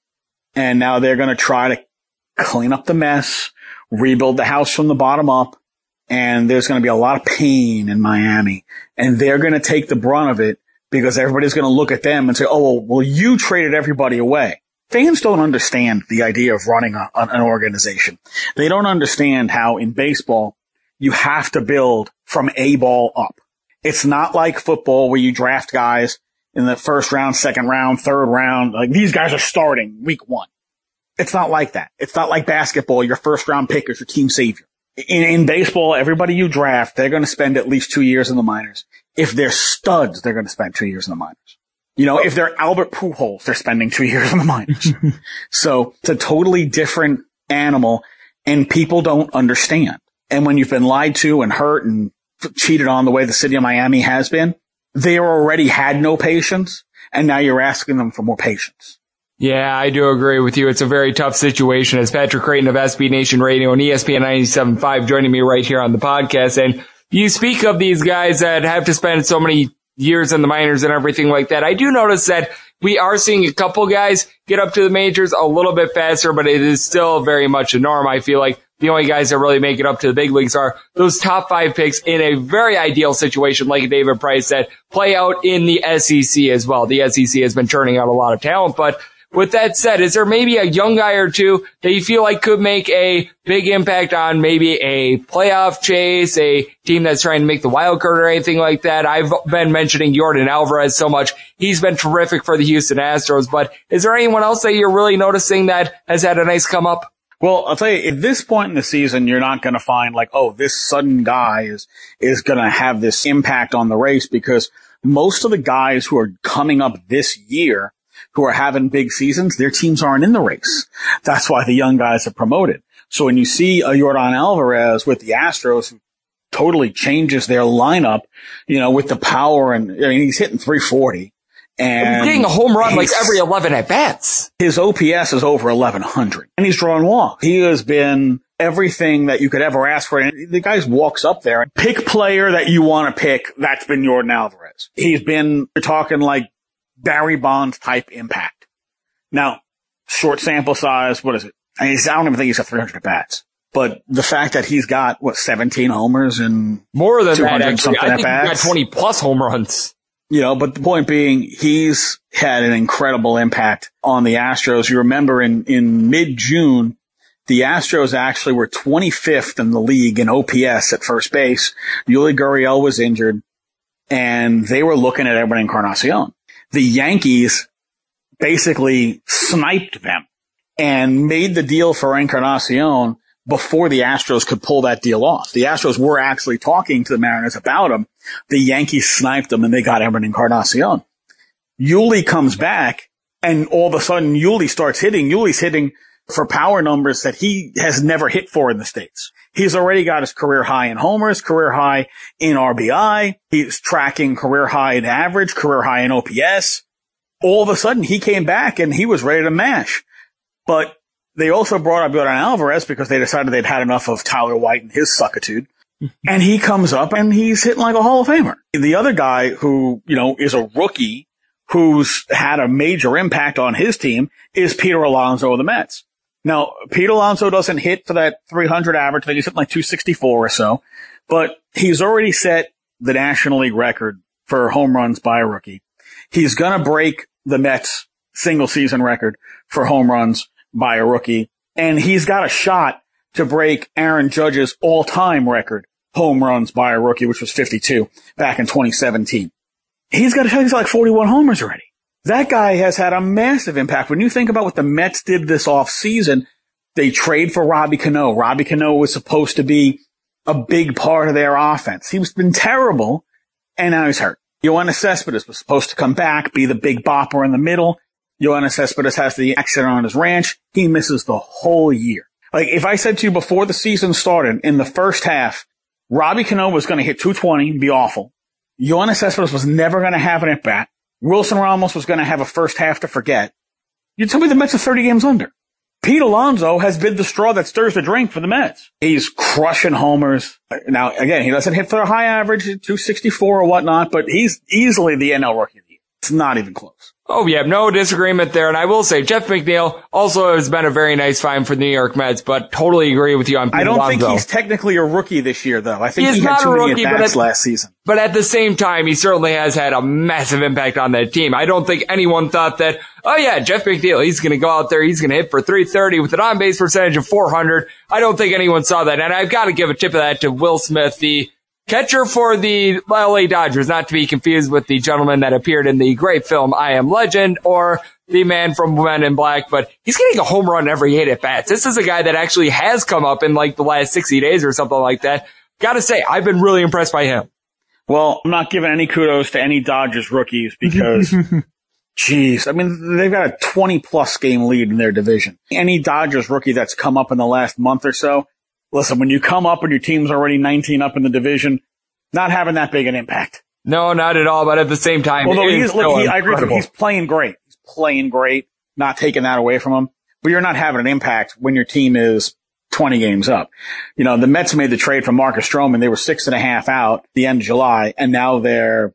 and now they're going to try to clean up the mess, rebuild the house from the bottom up and there's going to be a lot of pain in Miami and they're going to take the brunt of it because everybody's going to look at them and say, oh, well, well, you traded everybody away. Fans don't understand the idea of running a, an organization. They don't understand how in baseball you have to build from A ball up. It's not like football where you draft guys in the first round, second round, third round. Like these guys are starting week one. It's not like that. It's not like basketball. Your first round pick is your team savior. In, in baseball, everybody you draft, they're going to spend at least two years in the minors. If they're studs, they're going to spend two years in the minors. You know, if they're Albert Pujols, they're spending two <laughs> years in the minors. so it's a totally different animal and people don't understand. And when you've been lied to and hurt and cheated on the way the city of Miami has been, they already had no patience and now you're asking them for more patience. Yeah, I do agree with you. It's a very tough situation. It's Patrick Creighton of SB Nation Radio and ESPN 97.5 joining me right here on the podcast. And you speak of these guys that have to spend so many years in the minors and everything like that. I do notice that we are seeing a couple guys get up to the majors a little bit faster, but it is still very much a norm. I feel like the only guys that really make it up to the big leagues are those top five picks in a very ideal situation, like David Price said, play out in the SEC as well. The SEC has been turning out a lot of talent, but with that said, is there maybe a young guy or two that you feel like could make a big impact on maybe a playoff chase, a team that's trying to make the wild card or anything like that? I've been mentioning Yordan Alvarez so much. He's been terrific for the Houston Astros, but is there anyone else that you're really noticing that has had a nice come up? Well, I'll tell you, at this point in the season, you're not going to find like, oh, this sudden guy is, is going to have this impact on the race because most of the guys who are coming up this year who are having big seasons, their teams aren't in the race. That's why the young guys are promoted. So when you see uh, a Yordan Alvarez with the Astros, who totally changes their lineup, you know, with the power and I mean, he's hitting 340 and getting a home run like every 11 at bats. His OPS is over 1100 and he's drawing walks. He has been everything that you could ever ask for. And the guy walks up there and pick player that you want to pick. That's been Yordan Alvarez. He's been talking like Barry Bonds type impact. Now, short sample size, what is it? I, mean, I don't even think he's got 300 bats. But the fact that he's got, what, 17 homers and more than that, actually. I think he's got 20 plus home runs. You know, but the point being, he's had an incredible impact on the Astros. You remember in, in mid-June, the Astros actually were 25th in the league in OPS at first base. Yuli Gurriel was injured and they were looking at Edwin Encarnacion the Yankees basically sniped them and made the deal for Encarnacion before the Astros could pull that deal off. The Astros were actually talking to the Mariners about him. The Yankees sniped them and they got Edwin Encarnacion. Yuli comes back and all of a sudden Yuli starts hitting. Yuli's hitting for power numbers that he has never hit for in the States. He's already got his career high in homers, career high in RBI. He's tracking career high in average, career high in OPS. All of a sudden he came back and he was ready to mash. But they also brought up Yordan Alvarez because they decided they'd had enough of Tyler White and his suckitude. Mm-hmm. and he comes up and he's hitting like a Hall of Famer. The other guy who, you know, is a rookie who's had a major impact on his team is Peter Alonso of the Mets. Now, Pete Alonso doesn't hit for that 300 average. I think he's hitting like 264 or so, but he's already set the National League record for home runs by a rookie. He's going to break the Mets single season record for home runs by a rookie. And he's got a shot to break Aaron Judge's all time record home runs by a rookie, which was 52 back in 2017. He's got, he's got like 41 homers already. That guy has had a massive impact. When you think about what the Mets did this off season, they trade for Robbie Cano. Robbie Cano was supposed to be a big part of their offense. He's been terrible and now he's hurt. Yoenis Cespedes was supposed to come back, be the big bopper in the middle. Yoenis Cespedes has the accident on his ranch. He misses the whole year. Like if I said to you before the season started in the first half, Robbie Cano was going to hit 220 and be awful. Yoenis Cespedes was never going to have an at bat. Wilson Ramos was going to have a first half to forget. You tell me the Mets are 30 games under. Pete Alonso has been the straw that stirs the drink for the Mets. He's crushing homers. Now, again, he doesn't hit for a high average, 264 or whatnot, but he's easily the NL rookie of the year. It's not even close. Oh yeah, no disagreement there. And I will say Jeff McNeil also has been a very nice find for the New York Mets, but totally agree with you on. Pete I don't Alonso. think he's technically a rookie this year, though. I think He's he had too a many rookie, at but bats at- last season. But at the same time, he certainly has had a massive impact on that team. I don't think anyone thought that, oh yeah, Jeff McNeil, he's going to go out there, he's going to hit for 330 with an on base percentage of 400. I don't think anyone saw that. And I've got to give a tip of that to Will Smith, the catcher for the LA Dodgers, not to be confused with the gentleman that appeared in the great film I Am Legend or the man from Men in Black, but he's getting a home run every eight at bats. This is a guy that actually has come up in like the last 60 days or something like that. Gotta say, I've been really impressed by him. Well, I'm not giving any kudos to any Dodgers rookies because, <laughs> geez, I mean, they've got a 20 plus game lead in their division. Any Dodgers rookie that's come up in the last month or so, listen, when you come up and your team's already 19 up in the division, not having that big an impact. No, not at all. But at the same time, Although it he is is, look, he, I agree with. He's playing great. He's playing great. Not taking that away from him, but you're not having an impact when your team is 20 games up. You know, the Mets made the trade for Marcus Stroman. They were six and a half out the end of July, and now they're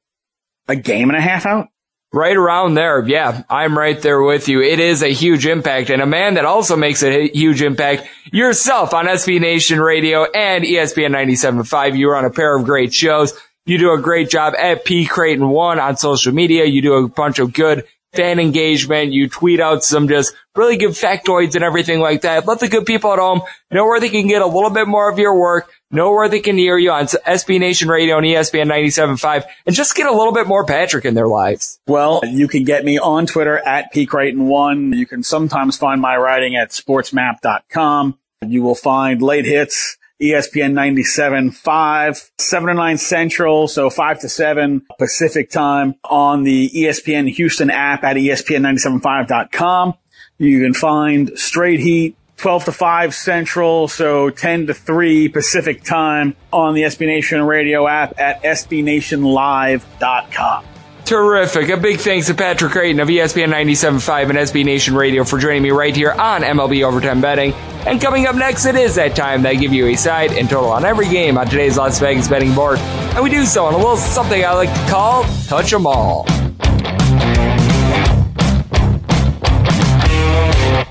a game and a half out. Right around there. Yeah, I'm right there with you. It is a huge impact and a man that also makes a huge impact yourself on SB Nation Radio and ESPN 97.5. You are on a pair of great shows. You do a great job at P Creighton One on social media. You do a bunch of good fan engagement. You tweet out some just really good factoids and everything like that. Let the good people at home know where they can get a little bit more of your work, know where they can hear you on SB Nation Radio and ESPN 97.5 and just get a little bit more Patrick in their lives. Well, you can get me on Twitter at pcreighton1. You can sometimes find my writing at sportsmap.com. You will find late hits, ESPN 97.5, 7 to 9 Central, so 5 to 7 Pacific time on the ESPN Houston app at E ESPN975.com. You can find Straight Heat 12 to 5 Central, so 10 to 3 Pacific time on the SB Nation radio app at SBNationLive.com. Terrific. A big thanks to Patrick Creighton of ESPN 97.5 and SB Nation Radio for joining me right here on MLB Overtime Betting. And coming up next, it is that time that I give you a side and total on every game on today's Las Vegas betting board. And we do so on a little something I like to call Touch 'em All.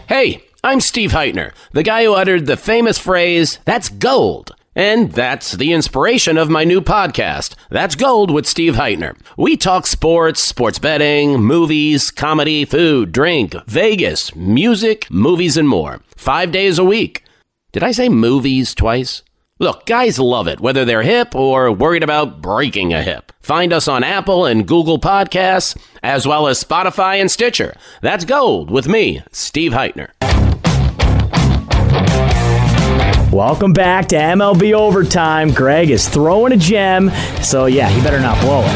Hey, I'm Steve Heitner, the guy who uttered the famous phrase, that's gold. And that's the inspiration of my new podcast, That's Gold with Steve Heitner. We talk sports, sports betting, movies, comedy, food, drink, Vegas, music, movies, and more. Five days a week. Did I say movies twice? Look, guys love it, whether they're hip or worried about breaking a hip. Find us on Apple and Google Podcasts, as well as Spotify and Stitcher. That's Gold with me, Steve Heitner. Welcome back to MLB Overtime. Greg is throwing a gem, so yeah, he better not blow it.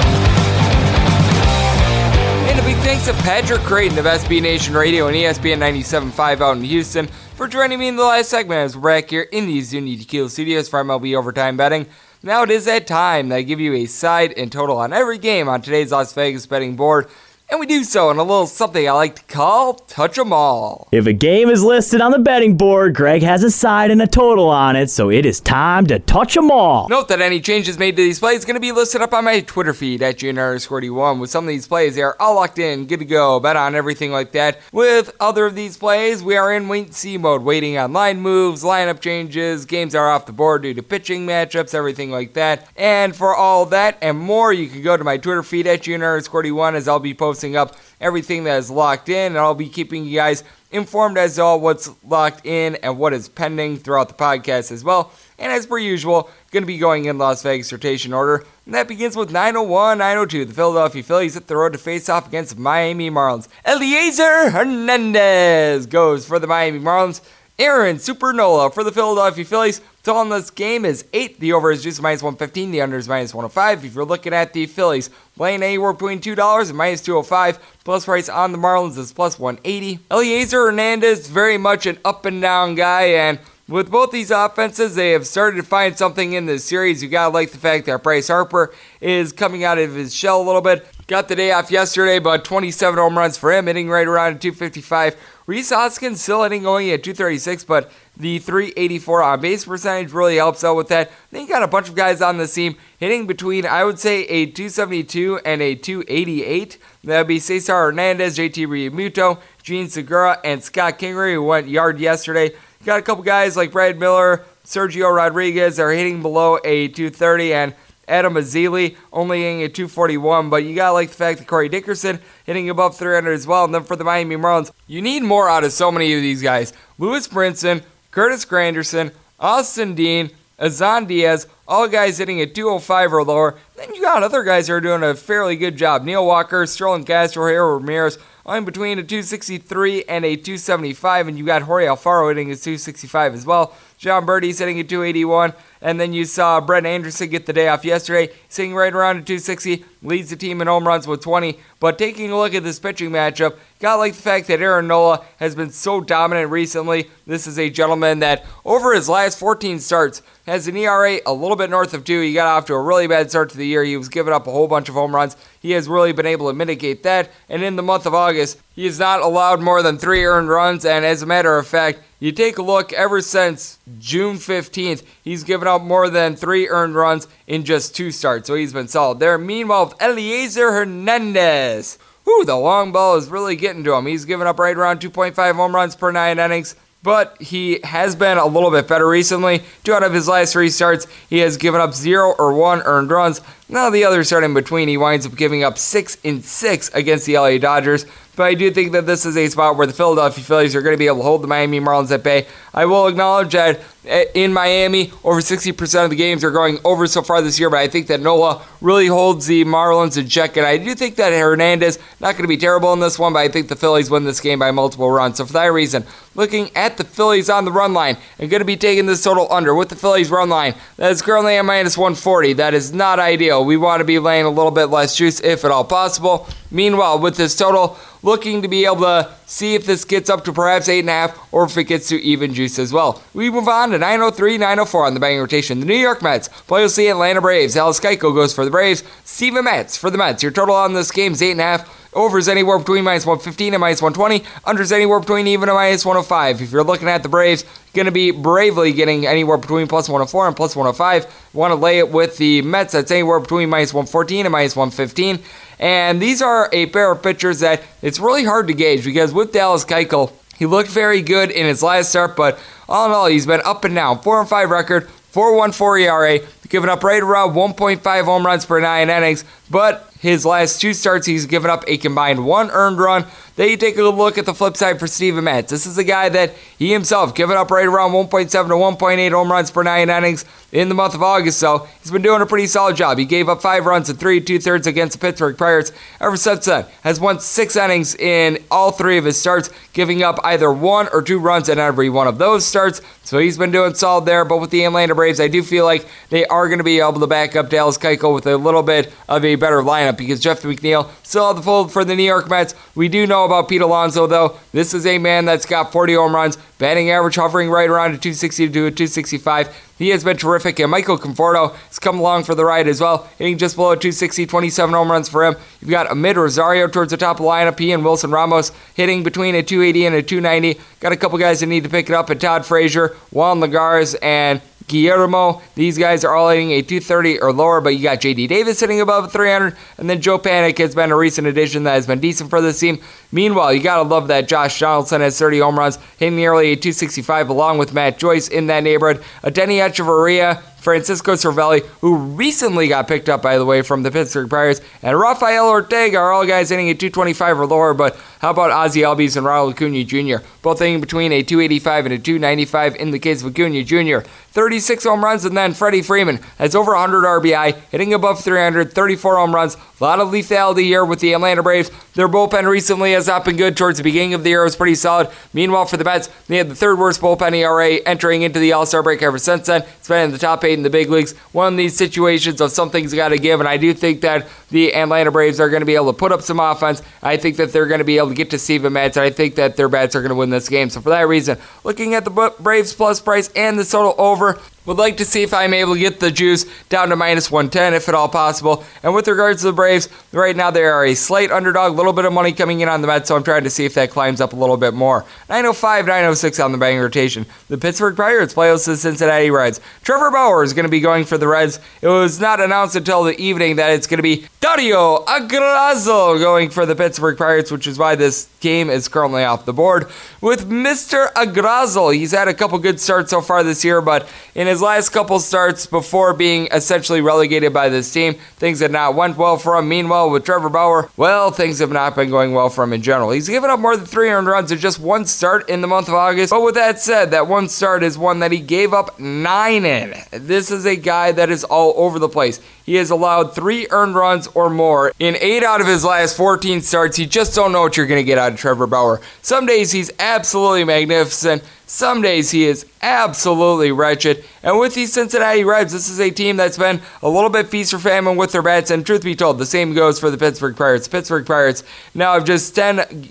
And a big thanks to Patrick Creighton of SB Nation Radio and ESPN 97.5 out in Houston for joining me in the last segment as we're back here in the Azunia Tequila Studios for MLB Overtime Betting. Now it is that time that I give you a side and total on every game on today's Las Vegas betting board. And we do so in a little something I like to call Touch 'em All. If a game is listed on the betting board, Greg has a side and a total on it, so it is time to touch them all. Note that any changes made to these plays going to be listed up on my Twitter feed at JNR41. With some of these plays, they are all locked in, good to go, bet on everything like that. With other of these plays, we are in wait and see mode, waiting on line moves, lineup changes, games are off the board due to pitching matchups, everything like that. And for all that and more, you can go to my Twitter feed at JNR41 as I'll be posting up everything that is locked in, and I'll be keeping you guys informed as to all what's locked in and what is pending throughout the podcast as well. And as per usual, going to be going in Las Vegas rotation order. And that begins with 901, 902. The Philadelphia Phillies hit the road to face off against Miami Marlins. Eliezer Hernandez goes for the Miami Marlins. Aaron Supernola for the Philadelphia Phillies. Total on this game is 8. The over is just minus 115. The under is minus 105. If you're looking at the Phillies, laying anywhere between $2 and minus 205. Plus price on the Marlins is plus 180. Eliezer Hernandez, very much an up and down guy. And with both these offenses, they have started to find something in this series. You gotta like the fact that Bryce Harper is coming out of his shell a little bit. Got the day off yesterday, but 27 home runs for him, hitting right around 255. Rhys Hoskins still hitting only at 236, but The 384 on base percentage really helps out with that. Then you got a bunch of guys on the team hitting between, I would say, a 272 and a 288. That would be Cesar Hernandez, JT Realmuto, Jean Segura, and Scott Kingery, who went yard yesterday. You got a couple guys like Brad Miller, Sergio Rodriguez are hitting below a 230, and Adam Haseley only hitting at 241, but you gotta like the fact that Corey Dickerson hitting above 300 as well. And then for the Miami Marlins, you need more out of so many of these guys. Lewis Brinson, Curtis Granderson, Austin Dean, Isan Diaz, all guys hitting at 205 or lower. Then you got other guys that are doing a fairly good job. Neil Walker, Starlin Castro, Harold Ramirez, all in between a 263 and a 275, and you got Jorge Alfaro hitting at 265 as well. Jon Berti's hitting at 281. And then you saw Brett Anderson get the day off yesterday, sitting right around at 260, leads the team in home runs with 20. But taking a look at this pitching matchup, got like the fact that Aaron Nola has been so dominant recently. This is a gentleman that over his last 14 starts has an ERA a little bit north of two. He got off to a really bad start to the year. He was giving up a whole bunch of home runs. He has really been able to mitigate that. And in the month of August, he has not allowed more than three earned runs. And as a matter of fact, you take a look ever since June 15th, he's given up more than three earned runs in just two starts, so he's been solid there. Meanwhile, Eliezer Hernandez, whoo, the long ball is really getting to him. He's given up right around 2.5 home runs per nine innings but he has been a little bit better recently. Two out of his last three starts, he has given up zero or one earned runs. Now the other start in between, he winds up giving up six in six against the LA Dodgers. But I do think that this is a spot where the Philadelphia Phillies are going to be able to hold the Miami Marlins at bay. I will acknowledge that eh, in Miami, over 60% of the games are going over so far this year, but I think that Nola really holds the Marlins in check. And I do think that Hernandez, not going to be terrible in this one, but I think the Phillies win this game by multiple runs. So for that reason, looking at the Phillies on the run line I'm going to be taking this total under with the Phillies run line. That is currently at minus 140. That is not ideal. We want to be laying a little bit less juice if at all possible. Meanwhile, with this total, looking to be able to see if this gets up to perhaps 8.5 or if it gets to even juice as well. We move on to 903, 904 on the betting rotation. The New York Mets play the Atlanta Braves. Dallas Keuchel goes for the Braves. Steven Matz for the Mets. Your total on this game is 8.5. Overs anywhere between minus 115 and minus 120. Unders anywhere between even and minus 105. If you're looking at the Braves, going to be bravely getting anywhere between plus 104 and plus 105. Want to lay it with the Mets, that's anywhere between minus 114 and minus 115. And these are a pair of pitchers that it's really hard to gauge because with Dallas Keuchel, he looked very good in his last start, but all in all, he's been up and down. 4 and 5 record, 4.14 ERA, giving up right around 1.5 home runs per nine innings. But his last two starts, he's given up a combined one earned run. Then you take a look at the flip side for Steven Matz. This is a guy that he himself given up right around 1.7 to 1.8 home runs per nine innings in the month of August. So he's been doing a pretty solid job. He gave up five runs in three two thirds against the Pittsburgh Pirates. Ever since then, has won six innings in all three of his starts, giving up either one or two runs in every one of those starts. So he's been doing solid there. But with the Atlanta Braves, I do feel like they are going to be able to back up Dallas Keuchel with a little bit of a better lineup because Jeff McNeil still have the fold for the New York Mets. We do know about Pete Alonso, though. This is a man that's got 40 home runs, batting average hovering right around a 260 to a 265. He has been terrific, and Michael Conforto has come along for the ride as well, hitting just below 260, 27 home runs for him. You've got Amed Rosario towards the top of the lineup. He and Wilson Ramos hitting between a 280 and a 290. Got a couple guys that need to pick it up, and Todd Frazier, Juan Lagares, and Guillermo. These guys are all hitting a 230 or lower, but you got JD Davis hitting above 300, and then Joe Panik has been a recent addition that has been decent for this team. Meanwhile, you gotta love that Josh Donaldson has 30 home runs, hitting nearly a 265, along with Matt Joyce in that neighborhood. Adeiny Hechavarria Francisco Cervelli, who recently got picked up, by the way, from the Pittsburgh Pirates, and Rafael Ortega are all guys hitting at 225 or lower. But how about Ozzie Albies and Ronald Acuna Jr., both hitting between a 285 and a 295 in the case of Acuna Jr. 36 home runs, and then Freddie Freeman has over 100 RBI, hitting above 300, 34 home runs. A lot of lethality here with the Atlanta Braves. Their bullpen recently has not been good. Towards the beginning of the year, it was pretty solid. Meanwhile, for the Mets, they had the third worst bullpen ERA entering into the All Star break ever since then. It's been in the top eight in the big leagues. One of these situations of something's got to give, and I do think that the Atlanta Braves are going to be able to put up some offense. I think that they're going to be able to get to Steven Matz, and I think that their bats are going to win this game. So for that reason, looking at the Braves plus price and the total over, would like to see if I'm able to get the juice down to minus 110 if at all possible. And with regards to the Braves, right now they are a slight underdog, a little bit of money coming in on the Mets, so I'm trying to see if that climbs up a little bit more. 905, 906 on the betting rotation. The Pittsburgh Pirates play host the Cincinnati Reds. Trevor Bauer is going to be going for the Reds. It was not announced until the evening that it's going to be Dario Agrazal going for the Pittsburgh Pirates, which is why this game is currently off the board. With Mr. Agrazal, he's had a couple good starts so far this year, but in his last couple starts before being essentially relegated by this team, things have not went well for him. Meanwhile, with Trevor Bauer, well, things have not been going well for him in general. He's given up more than 300 runs in just one start in the month of August. But with that said, that one start is one that he gave up nine in. This is a guy that is all over the place. He has allowed three earned runs or more in eight out of his last 14 starts. You just don't know what you're going to get out of Trevor Bauer. Some days he's absolutely magnificent. Some days he is absolutely wretched. And with these Cincinnati Reds, this is a team that's been a little bit feast or famine with their bats. And truth be told, the same goes for the Pittsburgh Pirates. Pittsburgh Pirates now have just 10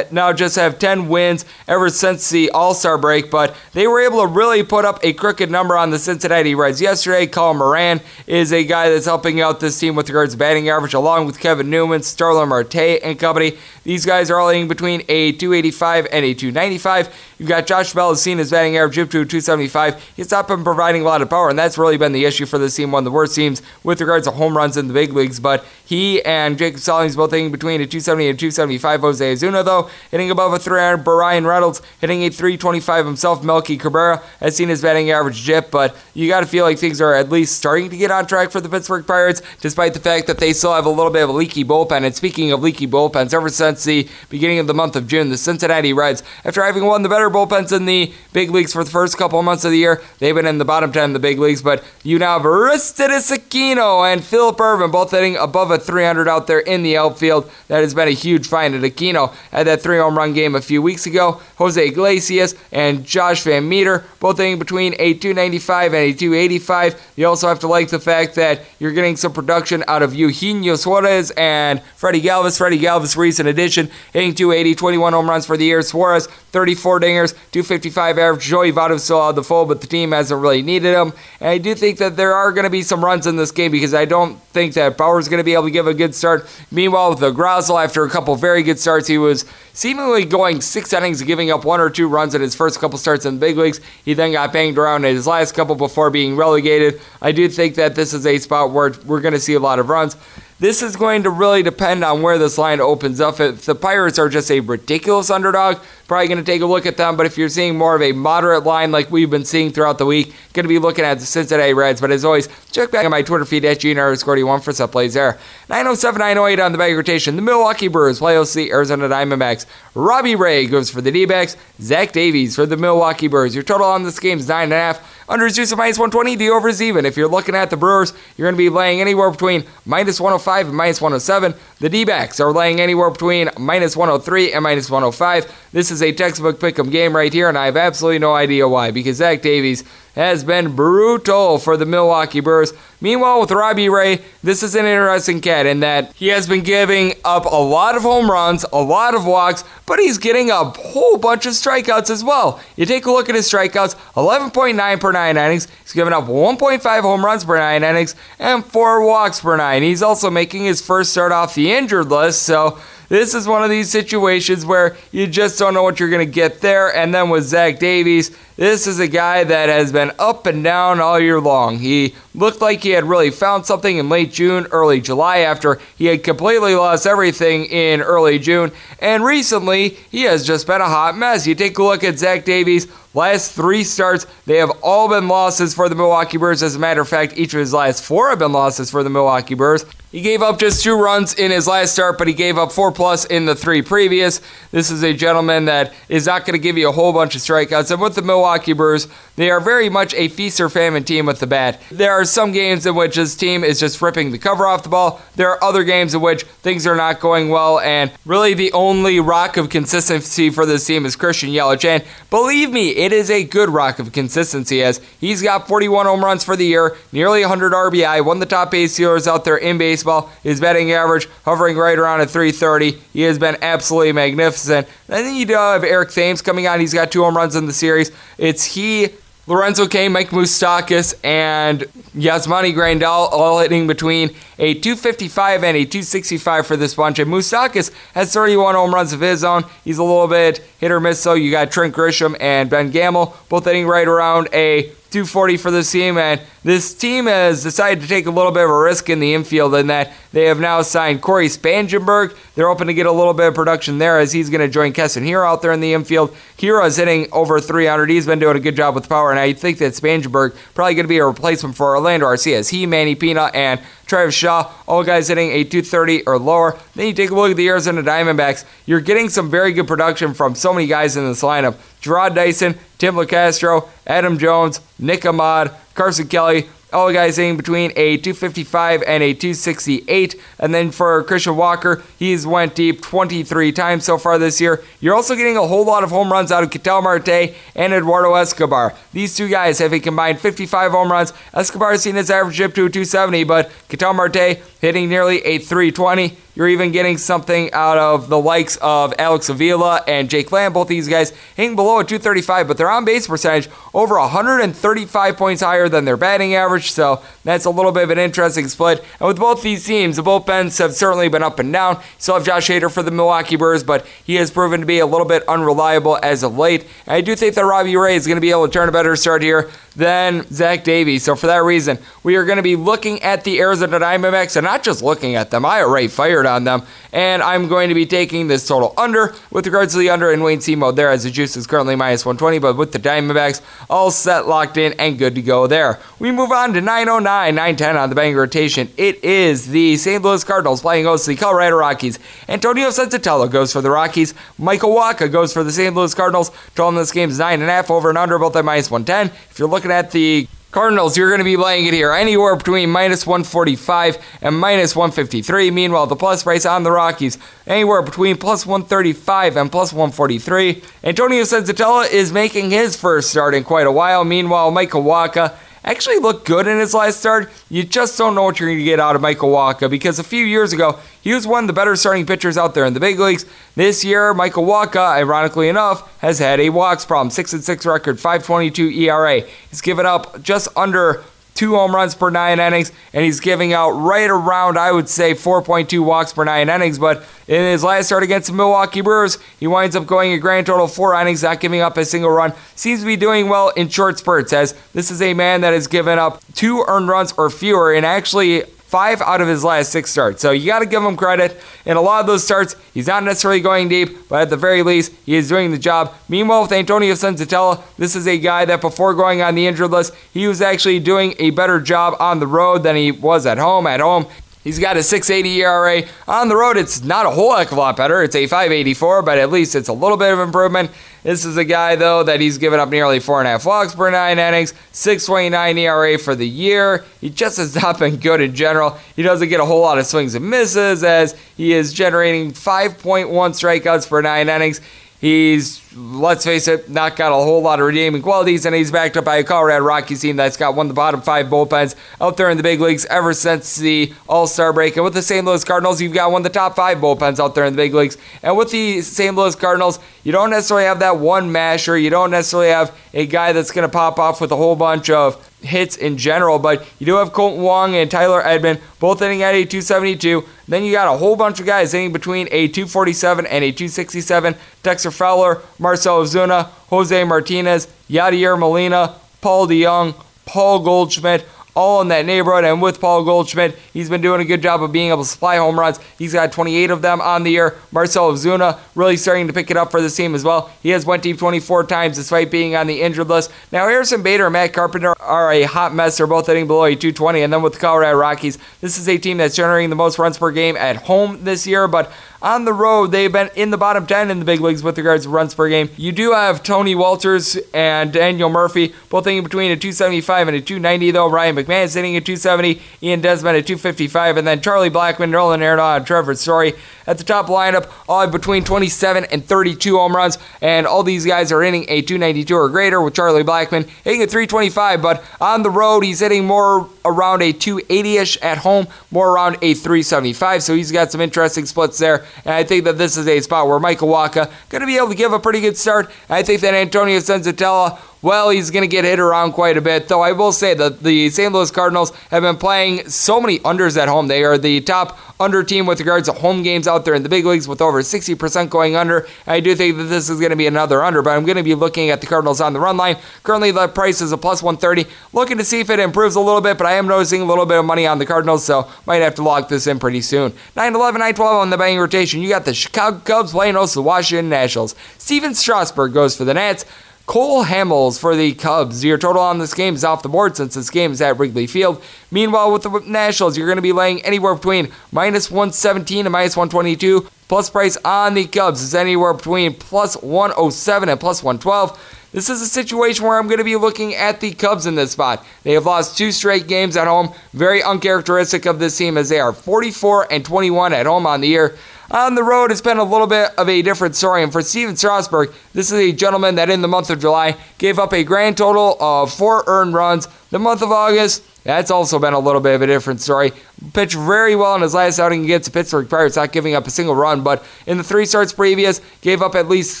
now just have 10 wins ever since the All-Star break, but they were able to really put up a crooked number on the Cincinnati Reds yesterday. Colin Moran is a guy that's helping out this team with regards to batting average, along with Kevin Newman, Starling Marte, and company. These guys are all in between a 285 and a 295. You've got Josh Bell has seen his batting average up to 275. He's not been providing a lot of power, and that's really been the issue for this team. One of the worst teams with regards to home runs in the big leagues. But he and Jacob Stallings both hitting between a 270 and 275. Jose Osuna, though, hitting above a 300. Bryan Reynolds hitting a 325 himself. Melky Cabrera has seen his batting average dip, but you got to feel like things are at least starting to get on track for the Pittsburgh Pirates, despite the fact that they still have a little bit of a leaky bullpen. And speaking of leaky bullpens, ever since the beginning of the month of June, the Cincinnati Reds, after having won the better bullpens in the big leagues for the first couple of months of the year, they've been in the bottom 10 of the big leagues. But you now have Aristides Aquino and Phillip Ervin both hitting above a 300 out there in the outfield. That has been a huge find. And Aquino had that three home run game a few weeks ago. Jose Iglesias and Josh Van Meter both hitting between a 295 and a 285. You also have to like the fact that you're getting some production out of Eugenio Suarez and Freddie Galvis. Freddie Galvis, recent addition, hitting 280, 21 home runs for the year. Suarez, 34 dingers, 255 average. Joey Votto still out the fold, but the team hasn't really needed him. And I do think that there are going to be some runs in this game because I don't think that Bauer's going to be able to give a good start. Meanwhile, with Agrazal, after a couple very good starts, he was seemingly going six innings, giving up one or two runs in his first couple starts in the big leagues. He then got banged around in his last couple before being relegated. I do think that this is a spot where we're going to see a lot of runs. This is going to really depend on where this line opens up. If the Pirates are just a ridiculous underdog, probably going to take a look at them. But if you're seeing more of a moderate line like we've been seeing throughout the week, going to be looking at the Cincinnati Reds. But as always, check back on my Twitter feed at GNR41 for some plays there. 907 908 on the bag rotation. The Milwaukee Brewers play OC Arizona Diamondbacks. Robbie Ray goes for the D backs. Zach Davies for the Milwaukee Brewers. Your total on this game is 9.5. Under is juice of minus 120. The over is even. If you're looking at the Brewers, you're going to be laying anywhere between minus 105 and minus 107. The D backs are laying anywhere between minus 103 and minus 105. This is a textbook pick 'em game right here, and I have absolutely no idea why because Zach Davies has been brutal for the Milwaukee Brewers. Meanwhile, with Robbie Ray, this is an interesting cat in that he has been giving up a lot of home runs, a lot of walks, but he's getting a whole bunch of strikeouts as well. You take a look at his strikeouts 11.9 per nine innings. He's giving up 1.5 home runs per nine innings and four walks per nine. He's also making his first start off the injured list, so. This is one of these situations where you just don't know what you're going to get there. And then with Zach Davies, this is a guy that has been up and down all year long. He looked like he had really found something in late June, early July after he had completely lost everything in early June. And recently, he has just been a hot mess. You take a look at Zach Davies. Last three starts, they have all been losses for the Milwaukee Brewers. As a matter of fact, each of his last four have been losses for the Milwaukee Brewers. He gave up just two runs in his last start, but he gave up four plus in the three previous. This is a gentleman that is not going to give you a whole bunch of strikeouts. And with the Milwaukee Brewers, They are very much a feast or famine team with the bat. There are some games in which this team is just ripping the cover off the ball. There are other games in which things are not going well, and really the only rock of consistency for this team is Christian Yelich. And believe me, it is a good rock of consistency as he's got 41 home runs for the year, nearly 100 RBI, one of the top base stealers out there in baseball. His batting average hovering right around at 330. He has been absolutely magnificent. Then you do have Eric Thames coming on. He's got two home runs in the series. It's he, Lorenzo Cain, Mike Moustakas, and Yasmani Grandal all hitting between a 255 and a 265 for this bunch. And Moustakas has 31 home runs of his own. He's a little bit hit or miss, so you got Trent Grisham and Ben Gamel both hitting right around a 240 for this team, and this team has decided to take a little bit of a risk in the infield in that they have now signed Cory Spangenberg. They're hoping to get a little bit of production there as he's going to join Keston Hiura out there in the infield. Hiura is hitting over 300. He's been doing a good job with power, and I think that Spangenberg probably going to be a replacement for Orlando Arcia he, Manny Pina, and Travis Shaw, all guys hitting a 230 or lower. Then you take a look at the Arizona Diamondbacks. You're getting some very good production from so many guys in this lineup. Jarrod Dyson, Tim Locastro, Adam Jones, Nick Ahmed, Carson Kelly, all guys hitting between a 255 and a 268. And then for Christian Walker, he's went deep 23 times so far this year. You're also getting a whole lot of home runs out of Ketel Marte and Eduardo Escobar. These two guys have a combined 55 home runs. Escobar has seen his average dip to a 270, but Ketel Marte hitting nearly a 320. You're even getting something out of the likes of Alex Avila and Jake Lamb. Both these guys hitting below a 235, but their on base percentage over 135 points higher than their batting average. So that's a little bit of an interesting split. And with both these teams, the bullpens have certainly been up and down. You still have Josh Hader for the Milwaukee Brewers, but he has proven to be a little bit unreliable as of late. And I do think that Robbie Ray is going to be able to turn a better start here than Zach Davies. So for that reason, we are going to be looking at the Arizona Diamondbacks and not just looking at them. I already fired on them, and I'm going to be taking this total under with regards to the under in Wayne mode there, as the juice is currently minus 120. But with the Diamondbacks all set, locked in, and good to go there. We move on to 909, 910 on the betting rotation. It is the St. Louis Cardinals playing host to the Colorado Rockies. Antonio Senzatela goes for the Rockies. Michael Wacha goes for the St. Louis Cardinals. Total in this game is nine and a half over and under, both at minus 110. If you're looking at the Cardinals, you're going to be laying it here anywhere between minus 145 and minus 153. Meanwhile, the plus price on the Rockies, anywhere between plus 135 and plus 143. Antonio Senzatela is making his first start in quite a while. Meanwhile, Michael Wacha actually looked good in his last start. You just don't know what you're going to get out of Michael Wacha because a few years ago, he was one of the better starting pitchers out there in the big leagues. This year, Michael Wacha, ironically enough, has had a walks problem. 6 and 6 record, 522 ERA. He's given up just under two home runs per nine innings, and he's giving out right around, I would say, 4.2 walks per nine innings. But in his last start against the Milwaukee Brewers, he winds up going a grand total of four innings, not giving up a single run. Seems to be doing well in short spurts, as this is a man that has given up two earned runs or fewer, and actually five out of his last six starts. So you got to give him credit. In a lot of those starts, he's not necessarily going deep, but at the very least, he is doing the job. Meanwhile, with Antonio Senzatela, this is a guy that before going on the injured list, he was actually doing a better job on the road than he was at home. At home, He's got a 680 ERA. On the road, it's not a whole heck of a lot better. It's a 584, but at least it's a little bit of improvement. This is a guy, though, that he's given up nearly four and a half walks per nine innings, 629 ERA for the year. He just has not been good in general. He doesn't get a whole lot of swings and misses as he is generating 5.1 strikeouts per nine innings. He's, let's face it, not got a whole lot of redeeming qualities, and he's backed up by a Colorado Rockies team that's got one of the bottom five bullpens out there in the big leagues ever since the All Star break. And with the St. Louis Cardinals, you've got one of the top five bullpens out there in the big leagues. And with the St. Louis Cardinals, you don't necessarily have that one masher. You don't necessarily have a guy that's going to pop off with a whole bunch of hits in general, but you do have Kolten Wong and Tyler Edman both hitting at a 272. Then you got a whole bunch of guys hitting between a 247 and a 267. Dexter Fowler, Marcell Ozuna, Jose Martinez, Yadier Molina, Paul DeJong, Paul Goldschmidt all in that neighborhood. And with Paul Goldschmidt, he's been doing a good job of being able to supply home runs. He's got 28 of them on the year. Marcell Ozuna really starting to pick it up for this team as well. He has went deep 24 times despite being on the injured list. Now, Harrison Bader and Matt Carpenter are a hot mess. They're both hitting below a 220. And then with the Colorado Rockies, this is a team that's generating the most runs per game at home this year. But On the road, they've been in the bottom 10 in the big leagues with regards to runs per game. You do have Tony Wolters and Daniel Murphy both hitting between a 275 and a 290, though. Ryan McMahon's hitting at 270, Ian Desmond at 255, and then Charlie Blackmon, Nolan Arenado, and Trevor Story at the top lineup, all between 27 and 32 home runs, and all these guys are hitting a 292 or greater with Charlie Blackmon hitting a 325, but on the road, he's hitting more around a 280-ish at home, more around a 375, so he's got some interesting splits there, and I think that this is a spot where Michael Wacha going to be able to give a pretty good start. I think that Antonio Senzatela well, he's going to get hit around quite a bit. Though I will say that the St. Louis Cardinals have been playing so many unders at home. They are the top under team with regards to home games out there in the big leagues with over 60% going under. I do think that this is going to be another under, but I'm going to be looking at the Cardinals on the run line. Currently, the price is a plus 130. Looking to see if it improves a little bit, but I am noticing a little bit of money on the Cardinals, so might have to lock this in pretty soon. 9 11, 9 12 on the betting rotation. You got the Chicago Cubs playing host the Washington Nationals. Stephen Strasburg goes for the Nats. Cole Hamels for the Cubs. Your total on this game is off the board since this game is at Wrigley Field. Meanwhile, with the Nationals, you're going to be laying anywhere between minus 117 and minus 122. Plus price on the Cubs is anywhere between plus 107 and plus 112. This is a situation where I'm going to be looking at the Cubs in this spot. They have lost two straight games at home, very uncharacteristic of this team as they are 44 and 21 at home on the year. On the road, it's been a little bit of a different story. And for Stephen Strasburg, this is a gentleman that in the month of July gave up a grand total of four earned runs. The month of August, that's also been a little bit of a different story. Pitched very well in his last outing against the Pittsburgh Pirates, not giving up a single run, but in the three starts previous, gave up at least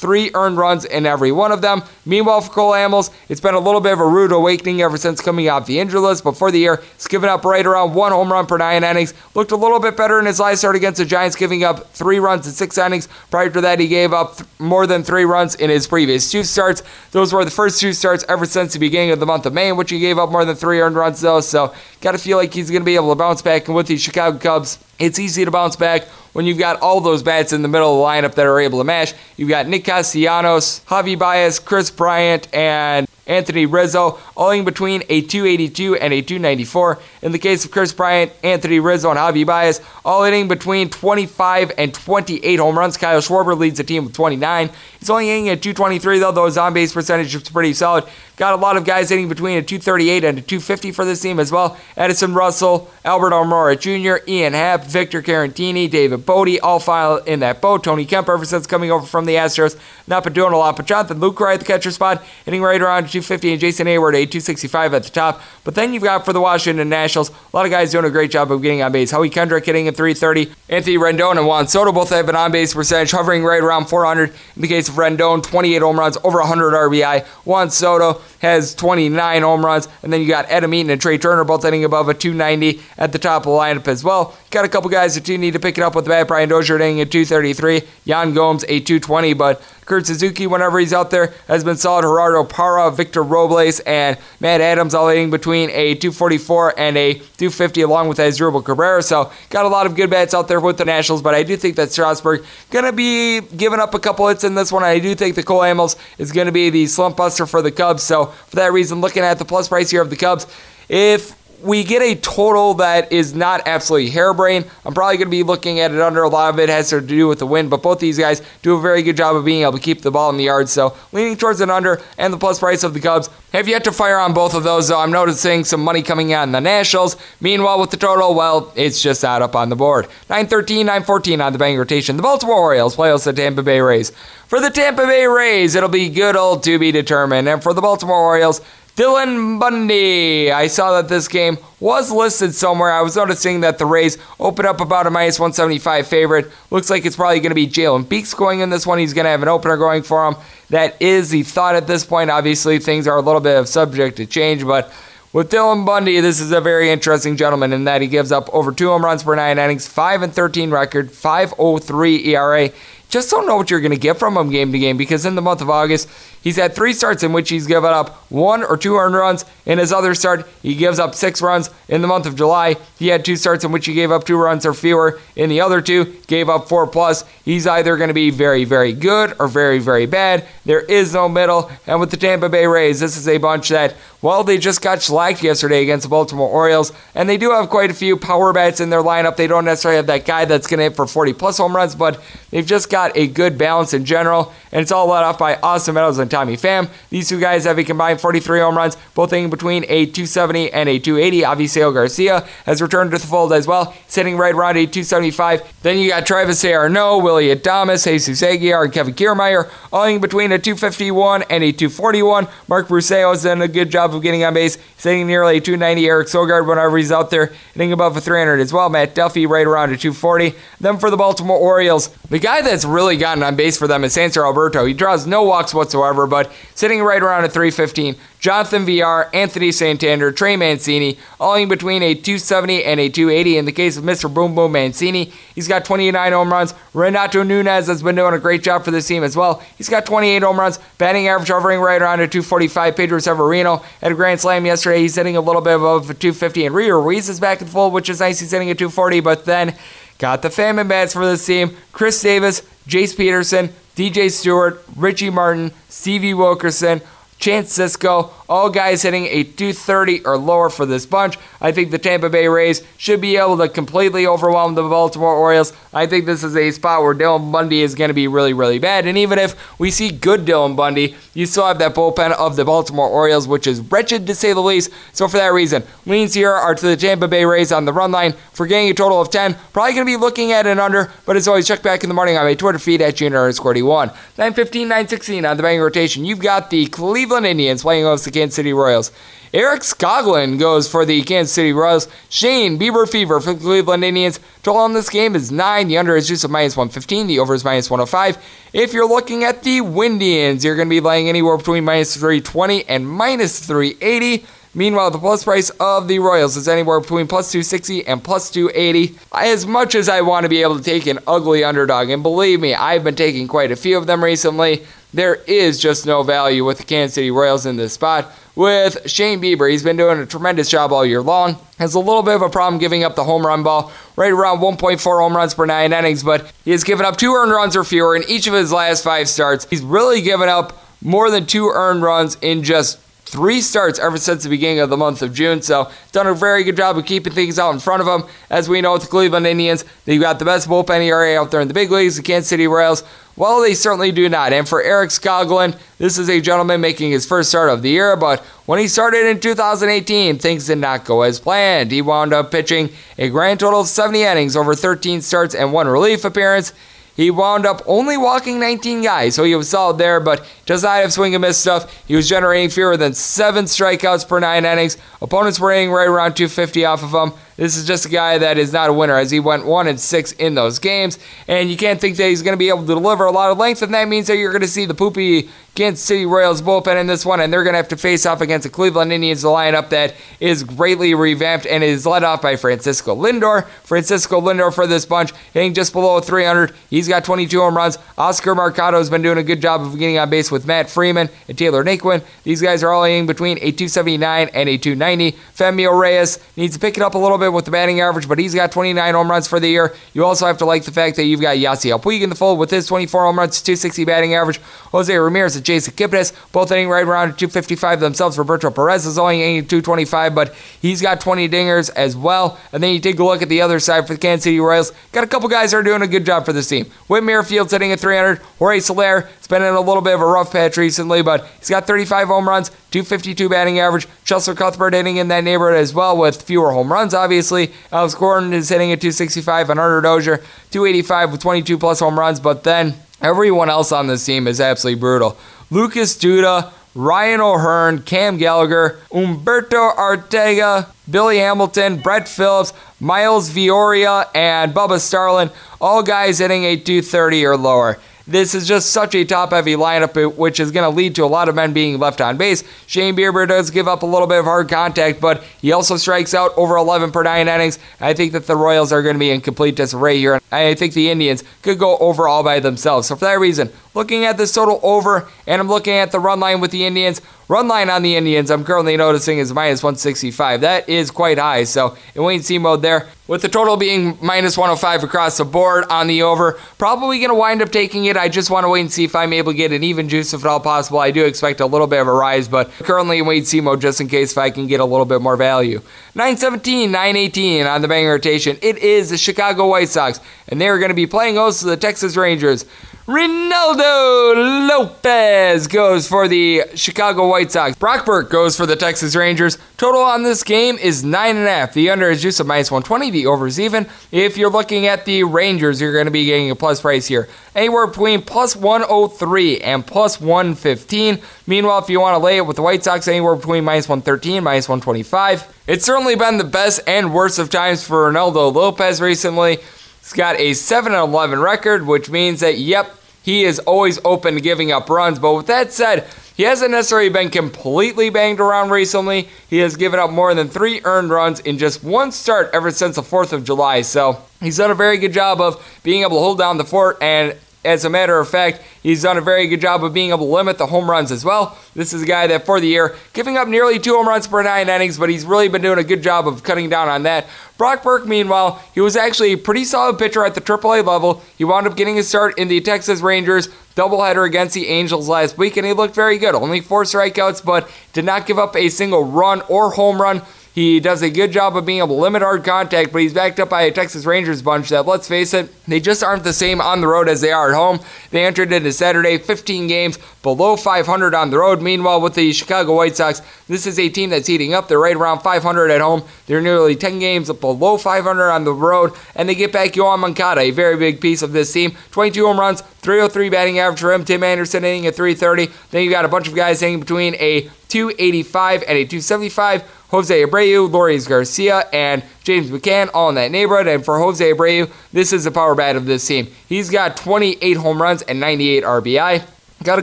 three earned runs in every one of them. Meanwhile, for Cole Hamels, it's been a little bit of a rude awakening ever since coming off the injury list, but for the year, he's given up right around one home run per nine innings. Looked a little bit better in his last start against the Giants, giving up three runs in six innings. Prior to that, he gave up th- more than three runs in his previous two starts. Those were the first two starts ever since the beginning of the month of May, in which he gave up more than three earned runs, though, so got to feel like he's going to be able to bounce back. And with the Chicago Cubs, it's easy to bounce back when you've got all those bats in the middle of the lineup that are able to mash. You've got Nick Castellanos, Javi Baez, Kris Bryant, and Anthony Rizzo, all in between a 282 and a 294. In the case of Kris Bryant, Anthony Rizzo, and Javi Baez, all hitting between 25 and 28 home runs. Kyle Schwarber leads the team with 29. He's only hitting at 223, though, though his on base percentage is pretty solid. Got a lot of guys hitting between a 238 and a 250 for this team as well. Addison Russell, Albert Almora Jr., Ian Happ, Victor Caratini, David Bote, all file in that boat. Tony Kemp, ever since coming over from the Astros, not been doing a lot. But Jonathan Lucroy at the catcher spot, hitting right around 250, and Jason Heyward a 265 at the top. But then you've got for the Washington Nationals, a lot of guys doing a great job of getting on base. Howie Kendrick hitting at 330, Anthony Rendon and Juan Soto both have an on base percentage hovering right around 400. In the case of Rendon, 28 home runs, over 100 RBI. Juan Soto has 29 home runs, and then you got Adam Eaton and Trea Turner both hitting above a 290 at the top of the lineup as well. Got a couple guys that do need to pick it up with the bat. Brian Dozier hitting at 233, Yan Gomes a 220, but Kurt Suzuki, whenever he's out there, has been solid. Gerardo Parra, Victor Robles, and Matt Adams all hitting between a 244 and a 250, along with Asdrubal Cabrera. So got a lot of good bats out there with the Nationals, but I do think that Strasburg gonna be giving up a couple hits in this one. I do think the Cole Hamels is gonna be the slump buster for the Cubs. So for that reason, looking at the plus price here of the Cubs, if we get a total that is not absolutely harebrained. I'm probably going to be looking at it under. A lot of it has to do with the wind, but both these guys do a very good job of being able to keep the ball in the yard. So leaning towards an under and the plus price of the Cubs. Have yet to fire on both of those, though. I'm noticing some money coming out in the Nationals. Meanwhile, with the total, well, it's just out up on the board. 913, 914 on the bank rotation. The Baltimore Orioles play us the Tampa Bay Rays. For the Tampa Bay Rays, it'll be good old to be determined. And for the Baltimore Orioles, Dylan Bundy. I saw that this game was listed somewhere. I was noticing that the Rays open up about a minus 175 favorite. Looks like it's probably going to be Jalen Beeks going in this one. He's going to have an opener going for him. That is the thought at this point. Obviously, things are a little bit of subject to change, but with Dylan Bundy, this is a very interesting gentleman in that he gives up over two home runs per nine innings, 5 and 13 record, 5.03 ERA. just don't know what you're going to get from him game to game because in the month of August, he's had three starts in which he's given up one or two earned runs. In his other start, he gives up six runs. In the month of July, he had two starts in which he gave up two runs or fewer. In the other two, gave up four plus. He's either going to be very, very good or very, very bad. There is no middle. And with the Tampa Bay Rays, this is a bunch that, well, they just got slacked yesterday against the Baltimore Orioles, and they do have quite a few power bats in their lineup. They don't necessarily have that guy that's going to hit for 40 plus home runs, but they've just got a good balance in general, and it's all led off by Austin Meadows and Tommy Pham. These two guys have a combined 43 home runs, both hitting between a 270 and a 280. Avisail Garcia has returned to the fold as well, sitting right around a 275. Then you got Travis d'Arnaud, Willy Adames, Jesus Aguilar, and Kevin Kiermaier, all hitting between a 251 and a 241. Mark Brosseau has done a good job of getting on base, hitting nearly a 290. Eric Sogard, whenever he's out there, hitting above a 300 as well. Matt Duffy right around a 240. Then for the Baltimore Orioles, the guy that's really gotten on base for them is Hanser Alberto. He draws no walks whatsoever, but sitting right around a 315. Jonathan Villar, Anthony Santander, Trey Mancini, all in between a 270 and a 280. In the case of Mr. Boom Boom Mancini, he's got 29 home runs. Renato Nunez has been doing a great job for this team as well. He's got 28 home runs, batting average hovering right around a 245. Pedro Severino had a grand slam yesterday. He's hitting a little bit above 250, and Rio Ruiz is back in full, which is nice. He's hitting at 240, but then got the famine bats for this team. Chris Davis, Jace Peterson, DJ Stewart, Richie Martin, Stevie Wilkerson, Chance Sisco, all guys hitting a 230 or lower for this bunch. I think the Tampa Bay Rays should be able to completely overwhelm the Baltimore Orioles. I think this is a spot where Dylan Bundy is going to be really, really bad. And even if we see good Dylan Bundy, you still have that bullpen of the Baltimore Orioles, which is wretched to say the least. So for that reason, leans here are to the Tampa Bay Rays on the run line for getting a total of 10. Probably going to be looking at an under, but as always, check back in the morning on my Twitter feed at junior underscore 1 915, 916 on the bang rotation. You've got the Cleveland Indians playing against the Kansas City Royals. Eric Skoglund goes for the Kansas City Royals. Shane Bieber Fever for the Cleveland Indians. Total on this game is 9. The under is just a minus 115. The over is minus 105. If you're looking at the Windians, you're going to be laying anywhere between minus 320 and minus 380. Meanwhile, the plus price of the Royals is anywhere between plus 260 and plus 280. As much as I want to be able to take an ugly underdog, and believe me, I've been taking quite a few of them recently, there is just no value with the Kansas City Royals in this spot. With Shane Bieber, he's been doing a tremendous job all year long. Has a little bit of a problem giving up the home run ball, right around 1.4 home runs per nine innings, but he has given up two earned runs or fewer in each of his last five starts. He's really given up more than two earned runs in just three starts ever since the beginning of the month of June. So, done a very good job of keeping things out in front of him. As we know with the Cleveland Indians, they've got the best bullpen ERA out there in the big leagues, the Kansas City Royals. Well, they certainly do not. And for Eric Skoglund, this is a gentleman making his first start of the year, but when he started in 2018, things did not go as planned. He wound up pitching a grand total of 70 innings over 13 starts and one relief appearance. He wound up only walking 19 guys, so he was solid there, but does not have swing and miss stuff. He was generating fewer than seven strikeouts per nine innings. Opponents were hitting right around 250 off of him. This is just a guy that is not a winner, as he went one and six in those games, and you can't think that he's going to be able to deliver a lot of length, and that means that you're going to see the poopy Kansas City Royals bullpen in this one, and they're going to have to face off against the Cleveland Indians lineup that is greatly revamped and is led off by Francisco Lindor. Francisco Lindor for this bunch, hitting just below 300. He's got 22 home runs. Oscar Mercado has been doing a good job of getting on base with Matt Freeman and Taylor Naquin. These guys are all hitting between a 279 and a 290. Franmil Reyes needs to pick it up a little bit with the batting average, but he's got 29 home runs for the year. You also have to like the fact that you've got Yasiel Puig in the fold with his 24 home runs, 260 batting average. Jose Ramirez and Jason Kipnis both hitting right around 255 themselves. Roberto Perez is only hitting 225, but he's got 20 dingers as well. And then you take a look at the other side for the Kansas City Royals. Got a couple guys that are doing a good job for this team. Whit Merrifield's hitting at 300. Jorge Soler has been in a little bit of a rough patch recently, but he's got 35 home runs, 252 batting average. Cheslor Cuthbert hitting in that neighborhood as well with fewer home runs, obviously. Alex Gordon is hitting at 265, and Hunter Dozier 285 with 22 plus home runs, but then everyone else on this team is absolutely brutal. Lucas Duda, Ryan O'Hearn, Cam Gallagher, Humberto Arteaga, Billy Hamilton, Brett Phillips, Meibrys Viloria, and Bubba Starling, all guys hitting a 230 or lower. This is just such a top heavy lineup, which is going to lead to a lot of men being left on base. Shane Bieber does give up a little bit of hard contact, but he also strikes out over 11 per nine innings. I think that the Royals are going to be in complete disarray here. I think the Indians could go over all by themselves. So for that reason, looking at this total over, and I'm looking at the run line with the Indians. Run line on the Indians, I'm currently noticing is minus 165. That is quite high. So in wait and see mode there, with the total being minus 105 across the board on the over, probably going to wind up taking it. I just want to wait and see if I'm able to get an even juice if at all possible. I do expect a little bit of a rise, but currently in wait and see mode just in case if I can get a little bit more value. 917, 918 on the bang rotation. It is the Chicago White Sox, and they are going to be playing host to the Texas Rangers. Ronaldo Lopez goes for the Chicago White Sox. Brock Burke goes for the Texas Rangers. Total on this game is 9.5. The under is just a minus 120. The over is even. If you're looking at the Rangers, you're going to be getting a plus price here. Anywhere between plus 103 and plus 115. Meanwhile, if you want to lay it with the White Sox, anywhere between minus 113 minus 125. It's certainly been the best and worst of times for Ronaldo Lopez recently. He's got a 7 11 record, which means that, yep, he is always open to giving up runs. But with that said, he hasn't necessarily been completely banged around recently. He has given up more than three earned runs in just one start ever since the 4th of July. So he's done a very good job of being able to hold down the fort and as a matter of fact, he's done a very good job of being able to limit the home runs as well. This is a guy that, for the year, giving up nearly two home runs per nine innings, but he's really been doing a good job of cutting down on that. Brock Burke, meanwhile, he was actually a pretty solid pitcher at the AAA level. He wound up getting his start in the Texas Rangers doubleheader against the Angels last week, and he looked very good. Only four strikeouts, but did not give up a single run or home run. He does a good job of being able to limit hard contact, but he's backed up by a Texas Rangers bunch that, let's face it, they just aren't the same on the road as they are at home. They entered into Saturday 15 games below 500 on the road. Meanwhile, with the Chicago White Sox, this is a team that's heating up. They're right around 500 at home. They're nearly 10 games below 500 on the road, and they get back Yoan Moncada, a very big piece of this team. 22 home runs, 303 batting average for him. Tim Anderson hitting at 330. Then you got a bunch of guys hanging between a 285 and a 275. Jose Abreu, Lourdes Garcia, and James McCann all in that neighborhood. And for Jose Abreu, this is the power bat of this team. He's got 28 home runs and 98 RBI. Got a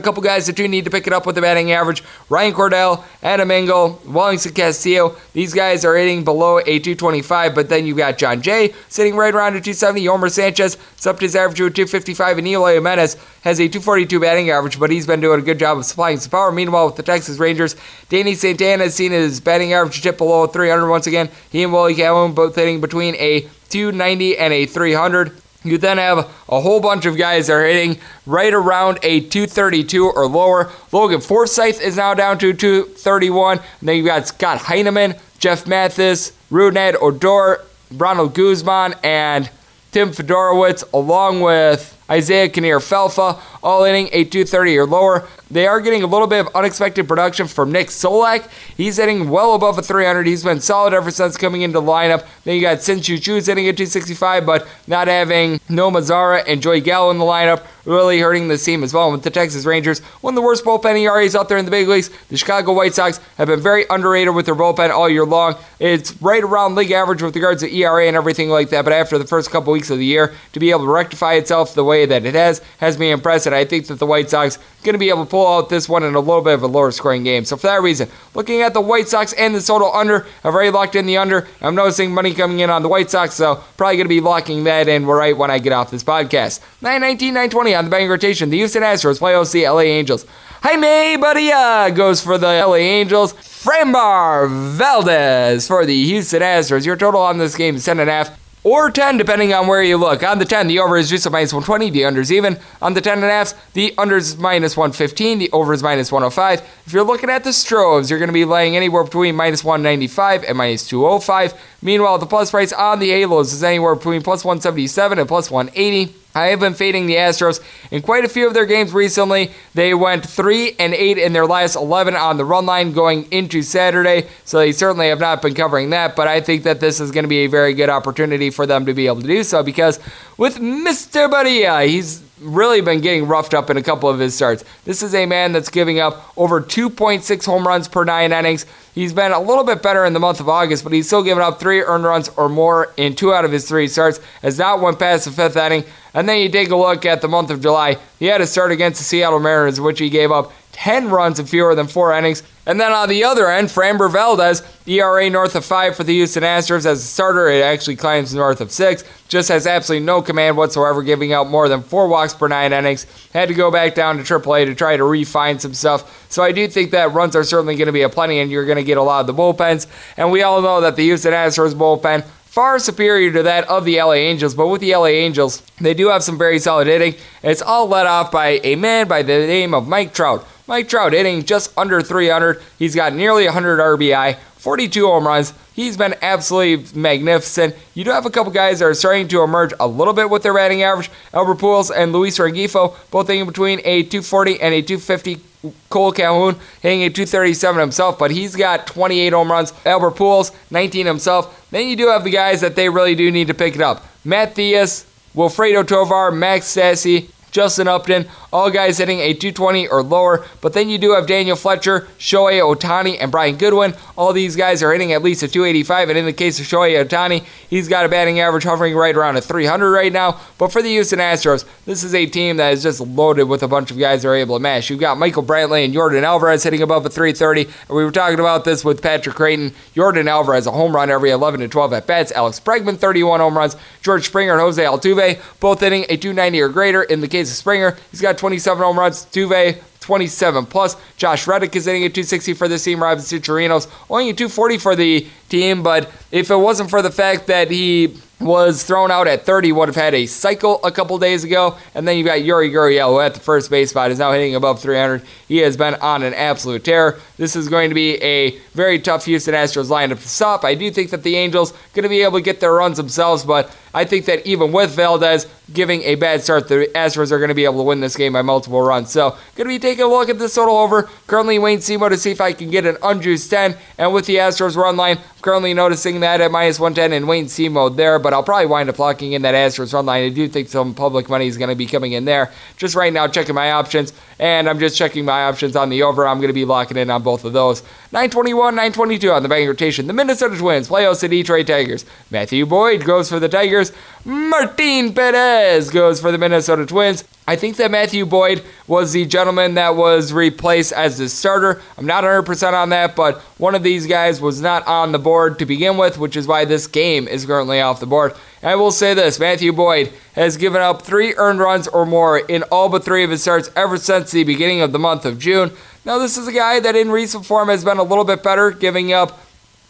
couple guys that do need to pick it up with the batting average. Ryan Cordell, Adam Engel, Wellington Castillo. These guys are hitting below a 225, but then you've got Jon Jay sitting right around a 270. Yolmer Sanchez is up to his average to a 255, and Eloy Jimenez has a 242 batting average, but he's been doing a good job of supplying some power. Meanwhile, with the Texas Rangers, Danny Santana has seen his batting average dip below 300 once again. He and Willie Calhoun both hitting between a 290 and a 300. You then have a whole bunch of guys that are hitting right around a 232 or lower. Logan Forsythe is now down to 231. And then you've got Scott Heineman, Jeff Mathis, Rougned Odor, Ronald Guzman, and Tim Federowicz, along with Isiah Kiner-Falefa, all hitting a 230 or lower. They are getting a little bit of unexpected production from Nick Solak. He's hitting well above a 300. He's been solid ever since coming into the lineup. Then you got Shin-Soo Choo's hitting at 265, but not having Nomar Mazara and Joey Gallo in the lineup really hurting the team as well. With the Texas Rangers, one of the worst bullpen ERAs out there in the big leagues. The Chicago White Sox have been very underrated with their bullpen all year long. It's right around league average with regards to ERA and everything like that. But after the first couple weeks of the year, to be able to rectify itself the way that it has has me impressed. And I think that the White Sox going to be able to pull out this one in a little bit of a lower scoring game. So for that reason, looking at the White Sox and the total under, I've already locked in the under. I'm noticing money coming in on the White Sox, so probably going to be locking that in right when I get off this podcast. 919, 920 on the betting rotation. The Houston Astros play OC LA Angels. Jaime Barria goes for the LA Angels. Framber Valdez for the Houston Astros. Your total on this game is 10.5 or 10, depending on where you look. On the 10, the over is just a minus 120, the under is even. On the 10 and a half, the under is minus 115, the over is minus 105. If you're looking at the Stros, you're going to be laying anywhere between minus 195 and minus 205. Meanwhile, the plus price on the Halos is anywhere between plus 177 and plus 180. I have been fading the Astros in quite a few of their games recently. They went 3 and 8 in their last 11 on the run line going into Saturday, so they certainly have not been covering that, but I think that this is going to be a very good opportunity for them to be able to do so because with Mr. Barria. He's really been getting roughed up in a couple of his starts. This is a man that's giving up over 2.6 home runs per nine innings. He's been a little bit better in the month of August, but he's still giving up three earned runs or more in two out of his three starts. Has not went past the fifth inning. And then you take a look at the month of July. He had a start against the Seattle Mariners, which he gave up 10 runs in fewer than four innings. And then on the other end, Framber Valdez, ERA north of five for the Houston Astros as a starter. It actually climbs north of six. Just has absolutely no command whatsoever, giving out more than four walks per nine innings. Had to go back down to AAA to try to refine some stuff. So I do think that runs are certainly going to be a plenty, and you're going to get a lot of the bullpens. And we all know that the Houston Astros bullpen far superior to that of the LA Angels. But with the LA Angels, they do have some very solid hitting. It's all led off by a man by the name of Mike Trout. Mike Trout hitting just under 300. He's got nearly 100 RBI, 42 home runs. He's been absolutely magnificent. You do have a couple guys that are starting to emerge a little bit with their batting average. Albert Pujols and Luis Rengifo, both hitting between a 240 and a 250 Cole Calhoun hitting a 237 himself, but he's got 28 home runs. Albert Pujols, 19 himself. Then you do have the guys that they really do need to pick it up. Matt Thaiss, Wilfredo Tovar, Max Stassi, Justin Upton, all guys hitting a 220 or lower. But then you do have Daniel Fletcher, Shohei Ohtani, and Brian Goodwin. All these guys are hitting at least a 285. And in the case of Shohei Ohtani, he's got a batting average hovering right around a 300 right now. But for the Houston Astros, this is a team that is just loaded with a bunch of guys that are able to mash. You've got Michael Brantley and Yordan Alvarez hitting above a 330. And we were talking about this with Patrick Creighton. Yordan Alvarez, a home run every 11 to 12 at bats. Alex Bregman, 31 home runs. George Springer and Jose Altuve, both hitting a 290 or greater. In the case Springer, he's got 27 home runs. Tuve, 27 plus. Josh Reddick is hitting at 260 for the team. Robinson Chirinos only at 240 for the team. But if it wasn't for the fact that he was thrown out at 30, would have had a cycle a couple days ago. And then you've got Yuli Gurriel at the first base spot, is now hitting above 300. He has been on an absolute tear. This is going to be a very tough Houston Astros lineup to stop. I do think that the Angels going to be able to get their runs themselves, but I think that even with Valdez giving a bad start, the Astros are going to be able to win this game by multiple runs. So, going to be taking a look at this total over. Currently, Wayne Seymour to see if I can get an unjuiced 10. And with the Astros run line, currently noticing that at minus 110 and Wayne Seymour there, but I'll probably wind up locking in that Astros run line. I do think some public money is going to be coming in there. Just right now, checking my options, and I'm just checking my options on the over. I'm going to be locking in on both of those. 921, 922 on the bank rotation. The Minnesota Twins play host the Detroit Tigers. Matthew Boyd goes for the Tigers. Martin Perez goes for the Minnesota Twins. I think that Matthew Boyd was the gentleman that was replaced as the starter. I'm not 100% on that, but one of these guys was not on the board to begin with, which is why this game is currently off the board. And I will say this Matthew Boyd has given up three earned runs or more in all but three of his starts ever since the beginning of the month of June. Now, this is a guy that in recent form has been a little bit better, giving up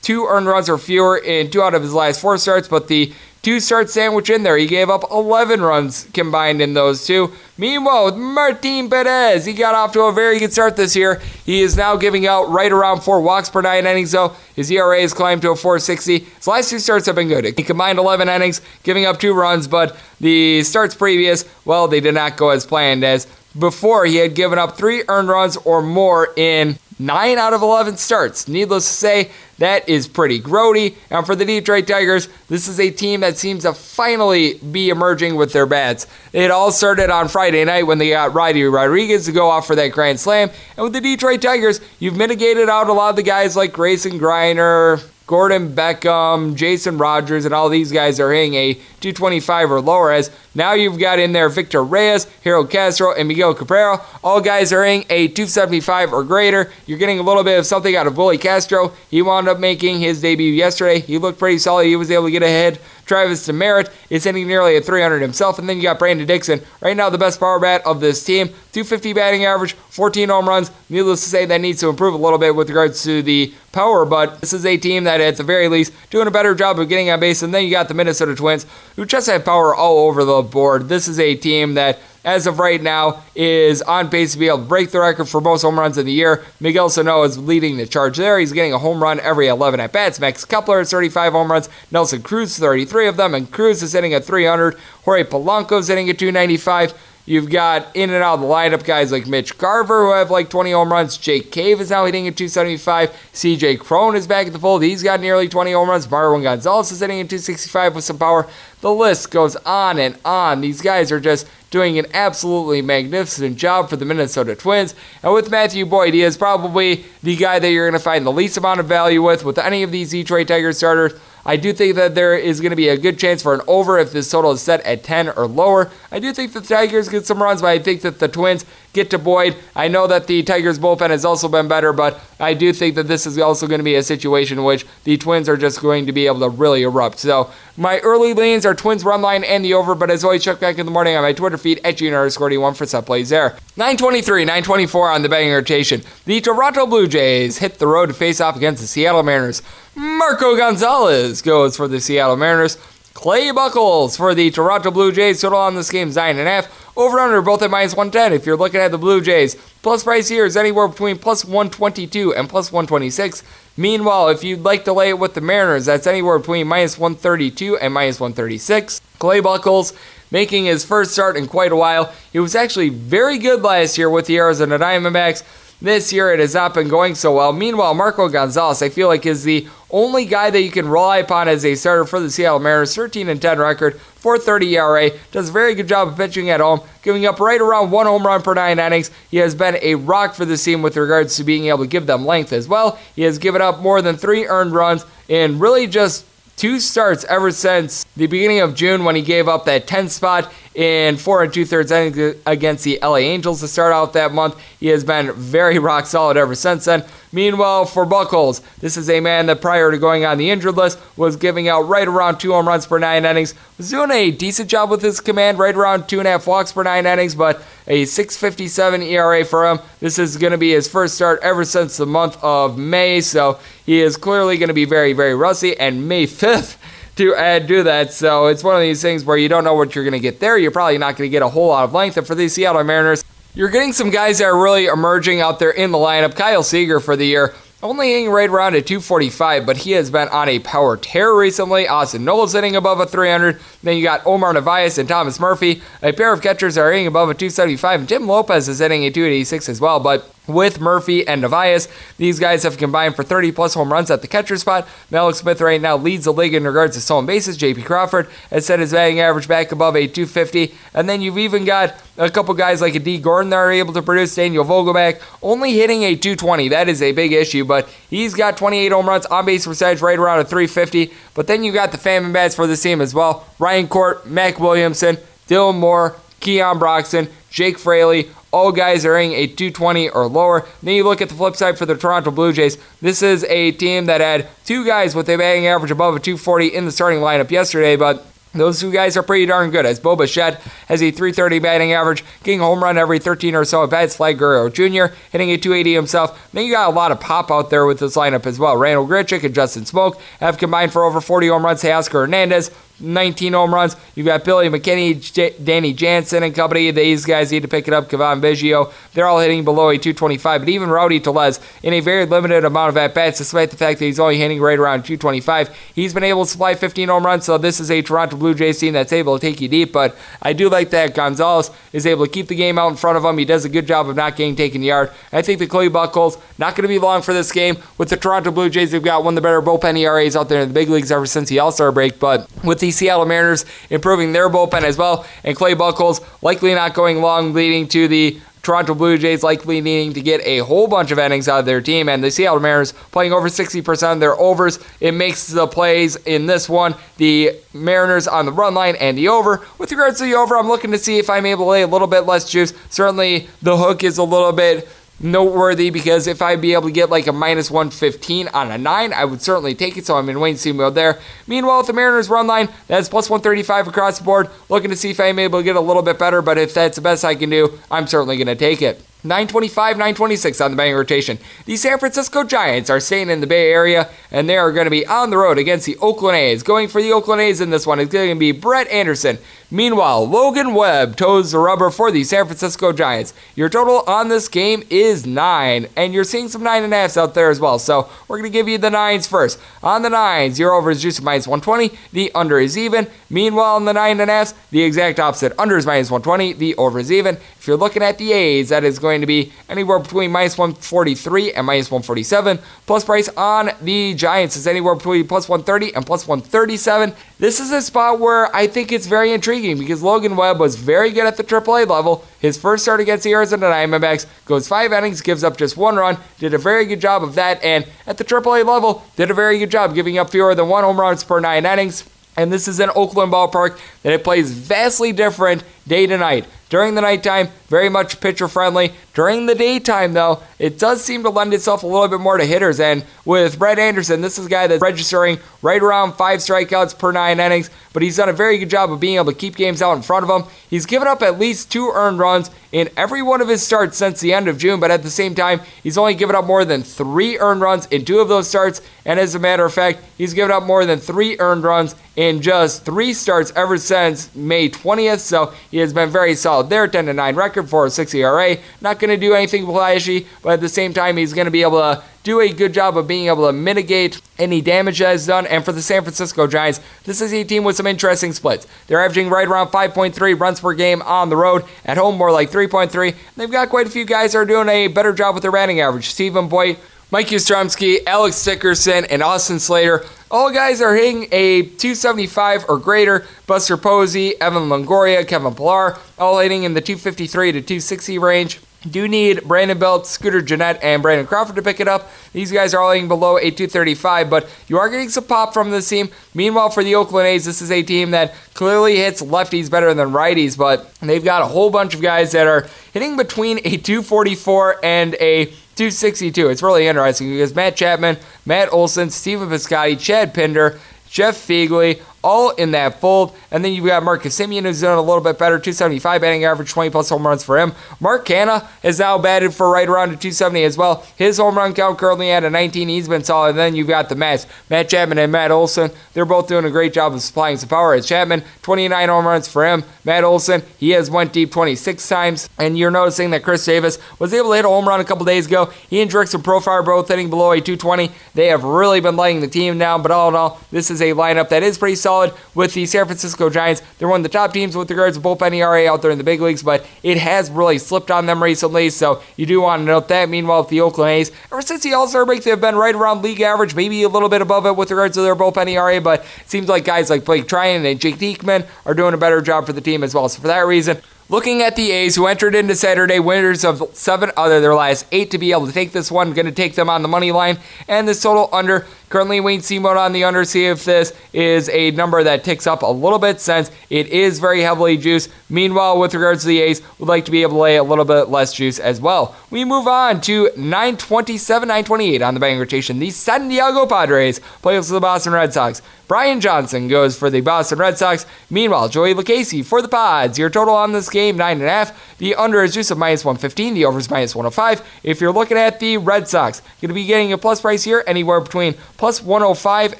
two earned runs or fewer in two out of his last four starts, but the two start sandwich in there. He gave up 11 runs combined in those two. Meanwhile, with Martin Perez, he got off to a very good start this year. He is now giving out right around four walks per nine innings, though. His ERA has climbed to a 460. His last two starts have been good. He combined 11 innings, giving up two runs, but the starts previous, well, they did not go as planned, as before he had given up three earned runs or more in 9 out of 11 starts. Needless to say, that is pretty grody. And for the Detroit Tigers, this is a team that seems to finally be emerging with their bats. It all started on Friday night when they got Roddy Rodriguez to go off for that grand slam. And with the Detroit Tigers, you've mitigated out a lot of the guys like Grayson Greiner, Gordon Beckham, Jason Rogers, and all these guys are hitting a 225 or lower. As now you've got in there Victor Reyes, Harold Castro, and Miguel Cabrera. All guys are hitting a 275 or greater. You're getting a little bit of something out of Willie Castro. He wound up making his debut yesterday. He looked pretty solid. He was able to get ahead. Travis Demeritte is hitting nearly a 300 himself. And then you got Brandon Dixon, right now the best power bat of this team. 250 batting average, 14 home runs. Needless to say, that needs to improve a little bit with regards to the power, but this is a team that, at the very least, doing a better job of getting on base. And then you got the Minnesota Twins, who just have power all over the board. This is a team that as of right now, is on pace to be able to break the record for most home runs in the year. Miguel Sano is leading the charge there. He's getting a home run every 11 at bats. Max Kepler has 35 home runs. Nelson Cruz, 33 of them, and Cruz is hitting at 300. Jorge Polanco is hitting at 295. You've got in and out of the lineup guys like Mitch Garver who have like 20 home runs. Jake Cave is now hitting at 275. CJ Cron is back at the fold. He's got nearly 20 home runs. Marwin Gonzalez is hitting at 265 with some power. The list goes on and on. These guys are just doing an absolutely magnificent job for the Minnesota Twins. And with Matthew Boyd, he is probably the guy that you're going to find the least amount of value with with any of these Detroit Tigers starters. I do think that there is going to be a good chance for an over if this total is set at 10 or lower. I do think the Tigers get some runs, but I think that the Twins get to Boyd. I know that the Tigers bullpen has also been better, but I do think that this is also going to be a situation in which the Twins are just going to be able to really erupt. So my early leans are Twins run line and the over, but as always, check back in the morning on my Twitter feed at junior underscore one for set plays there. 923, 924 on the betting rotation. The Toronto Blue Jays hit the road to face off against the Seattle Mariners. Marco Gonzalez goes for the Seattle Mariners. Clay Buchholz for the Toronto Blue Jays. Total on this game is 9.5. Over under both at minus 110. If you're looking at the Blue Jays, plus price here is anywhere between plus 122 and plus 126. Meanwhile, if you'd like to lay it with the Mariners, that's anywhere between minus 132 and minus 136. Clay Buchholz making his first start in quite a while. He was actually very good last year with the Arizona Diamondbacks. This year it has not been going so well. Meanwhile, Marco Gonzalez, I feel like, is the only guy that you can rely upon as a starter for the Seattle Mariners. 13 and 10 record, 4.30 ERA, does a very good job of pitching at home, giving up right around one home run per nine innings. He has been a rock for the team with regards to being able to give them length as well. He has given up more than three earned runs in really just two starts ever since the beginning of June when he gave up that 10th spot in four and two thirds innings against the LA Angels to start out that month. He has been very rock solid ever since then. Meanwhile, for Buchholz, this is a man that prior to going on the injured list was giving out right around two home runs per nine innings. Was doing a decent job with his command, right around two and a half walks per nine innings, but a 6.57 ERA for him. This is going to be his first start ever since the month of May, so he is clearly going to be very, very rusty. And May 5th <laughs> to add to that. So it's one of these things where you don't know what you're going to get there. You're probably not going to get a whole lot of length. And for the Seattle Mariners, you're getting some guys that are really emerging out there in the lineup. Kyle Seager for the year. Only hitting right around at 245, but he has been on a power tear recently. Austin Nola hitting above a 300. Then you got Omar Narvaez and Thomas Murphy. A pair of catchers are hitting above a 275, and Tim Lopes is hitting a 286 as well. But with Murphy and Narvaez. These guys have combined for 30 plus home runs at the catcher spot. Mallex Smith right now leads the league in regards to stolen bases. J.P. Crawford has set his batting average back above a 250. And then you've even got a couple guys like a Dee Gordon that are able to produce. Daniel Vogelbach only hitting a 220. That is a big issue, but he's got 28 home runs, on base percentage right around a 350. But then you got the famine bats for this team as well. Ryan Court, Mac Williamson, Dylan Moore, Keon Broxton, Jake Fraley, all guys are a 220 or lower. Then you look at the flip side for the Toronto Blue Jays. This is a team that had two guys with a batting average above a 240 in the starting lineup yesterday, but those two guys are pretty darn good. As Bo Bichette has a 330 batting average, getting home run every 13 or so at bats. Vlad Guerrero Jr. hitting a 280 himself. Then you got a lot of pop out there with this lineup as well. Randal Grichuk and Justin Smoak have combined for over 40 home runs. Teoscar Hernandez 19 home runs. You've got Billy McKinney, J- Danny Jansen and company. These guys need to pick it up. Cavan Biggio, they're all hitting below a 225. But even Rowdy Tellez, in a very limited amount of at bats, despite the fact that he's only hitting right around 225, he's been able to supply 15 home runs. So this is a Toronto Blue Jays team that's able to take you deep. But I do like that Gonzalez is able to keep the game out in front of him. He does a good job of not getting taken yard. I think the Clay Buchholz not going to be long for this game. With the Toronto Blue Jays, they've got one of the better bullpen ERAs out there in the big leagues ever since the All Star break. But with the Seattle Mariners improving their bullpen as well, and Clay Buchholz likely not going long, leading to the Toronto Blue Jays likely needing to get a whole bunch of innings out of their team, and the Seattle Mariners playing over 60% of their overs. It makes the plays in this one the Mariners on the run line and the over. With regards to the over, I'm looking to see if I'm able to lay a little bit less juice. Certainly, the hook is a little bit noteworthy because if I'd be able to get like a minus 115 on a 9, I would certainly take it. So I'm in wait and see mode there. Meanwhile, with the Mariners run line, that's plus 135 across the board. Looking to see if I'm able to get a little bit better, but if that's the best I can do, I'm certainly going to take it. 925, 926 on the betting rotation. The San Francisco Giants are staying in the Bay Area, and they are going to be on the road against the Oakland A's. Going for the Oakland A's in this one is going to be Brett Anderson. Meanwhile, Logan Webb toes the rubber for the San Francisco Giants. Your total on this game is nine, and you're seeing some nine and a halfs out there as well. So we're going to give you the nines first. On the nines, your over is juice minus 120. The under is even. Meanwhile, on the nine and a halfs, the exact opposite. Under is minus 120. The over is even. If you're looking at the A's, that is going to be anywhere between minus 143 and minus 147. Plus price on the Giants is anywhere between plus 130 and plus 137. This is a spot where I think it's very intriguing because Logan Webb was very good at the AAA level. His first start against the Arizona Diamondbacks goes five innings, gives up just one run, did a very good job of that, and at the AAA level, did a very good job giving up fewer than one home runs per nine innings. And this is an Oakland ballpark that it plays vastly different day to night. During the nighttime, very much pitcher friendly. During the daytime, though, it does seem to lend itself a little bit more to hitters. And with Brett Anderson, this is a guy that's registering right around five strikeouts per nine innings, but he's done a very good job of being able to keep games out in front of him. He's given up at least two earned runs in every one of his starts since the end of June, but at the same time, he's only given up more than three earned runs in two of those starts. And as a matter of fact, he's given up more than three earned runs in just three starts ever since May 20th. So he has been very solid there. 10 to 9 record for a 6 ERA. Not going to do anything flashy, but at the same time, he's going to be able to do a good job of being able to mitigate any damage that is done. And for the San Francisco Giants, this is a team with some interesting splits. They're averaging right around 5.3 runs per game on the road. At home, more like 3.3. They've got quite a few guys that are doing a better job with their batting average. Stephen Vogt, Mike Yastrzemski, Alex Dickerson, and Austin Slater. All guys are hitting a 275 or greater. Buster Posey, Evan Longoria, Kevin Pillar, all hitting in the 253 to 260 range. Do need Brandon Belt, Scooter Gennett, and Brandon Crawford to pick it up. These guys are all hitting below a 235, but you are getting some pop from this team. Meanwhile, for the Oakland A's, this is a team that clearly hits lefties better than righties, but they've got a whole bunch of guys that are hitting between a 244 and a 262. It's really interesting because Matt Chapman, Matt Olson, Stephen Piscotty, Chad Pinder, Jeff Phegley, all in that fold. And then you've got Marcus Semien, who's doing a little bit better, 275 batting average, 20 plus home runs for him. Mark Canha is now batted for right around a 270 as well. His home run count currently at a 19. He's been solid. And then you've got the Mets, Matt Chapman and Matt Olson. They're both doing a great job of supplying some power. As Chapman, 29 home runs for him. Matt Olson, he has went deep 26 times. And you're noticing that Khris Davis was able to hit a home run a couple days ago. He and Jurickson Profar both hitting below a 220. They have really been letting the team down. But all in all, this is a lineup that is pretty solid with the San Francisco Giants. They're one of the top teams with regards to bullpen ERA out there in the big leagues, but it has really slipped on them recently, so you do want to note that. Meanwhile, the Oakland A's, ever since the All Star break, they've been right around league average, maybe a little bit above it with regards to their bullpen ERA, but it seems like guys like Blake Treinen and Jake Diekman are doing a better job for the team as well. So for that reason, Looking at the A's, who entered into Saturday winners of seven other their last eight to be able to take this one, going to take them on the money line, and this total under. Currently, Wayne Seamode on the under. See if this is a number that ticks up a little bit since it is very heavily juiced. Meanwhile, with regards to the A's, would like to be able to lay a little bit less juice as well. We move on to 927, 928 on the betting rotation. The San Diego Padres play with the Boston Red Sox. Brian Johnson goes for the Boston Red Sox. Meanwhile, Joey Lucchesi for the Pods. Your total on this game, 9.5. The under is juice of minus 115. The over is minus 105. If you're looking at the Red Sox, you're going to be getting a plus price here anywhere between plus 105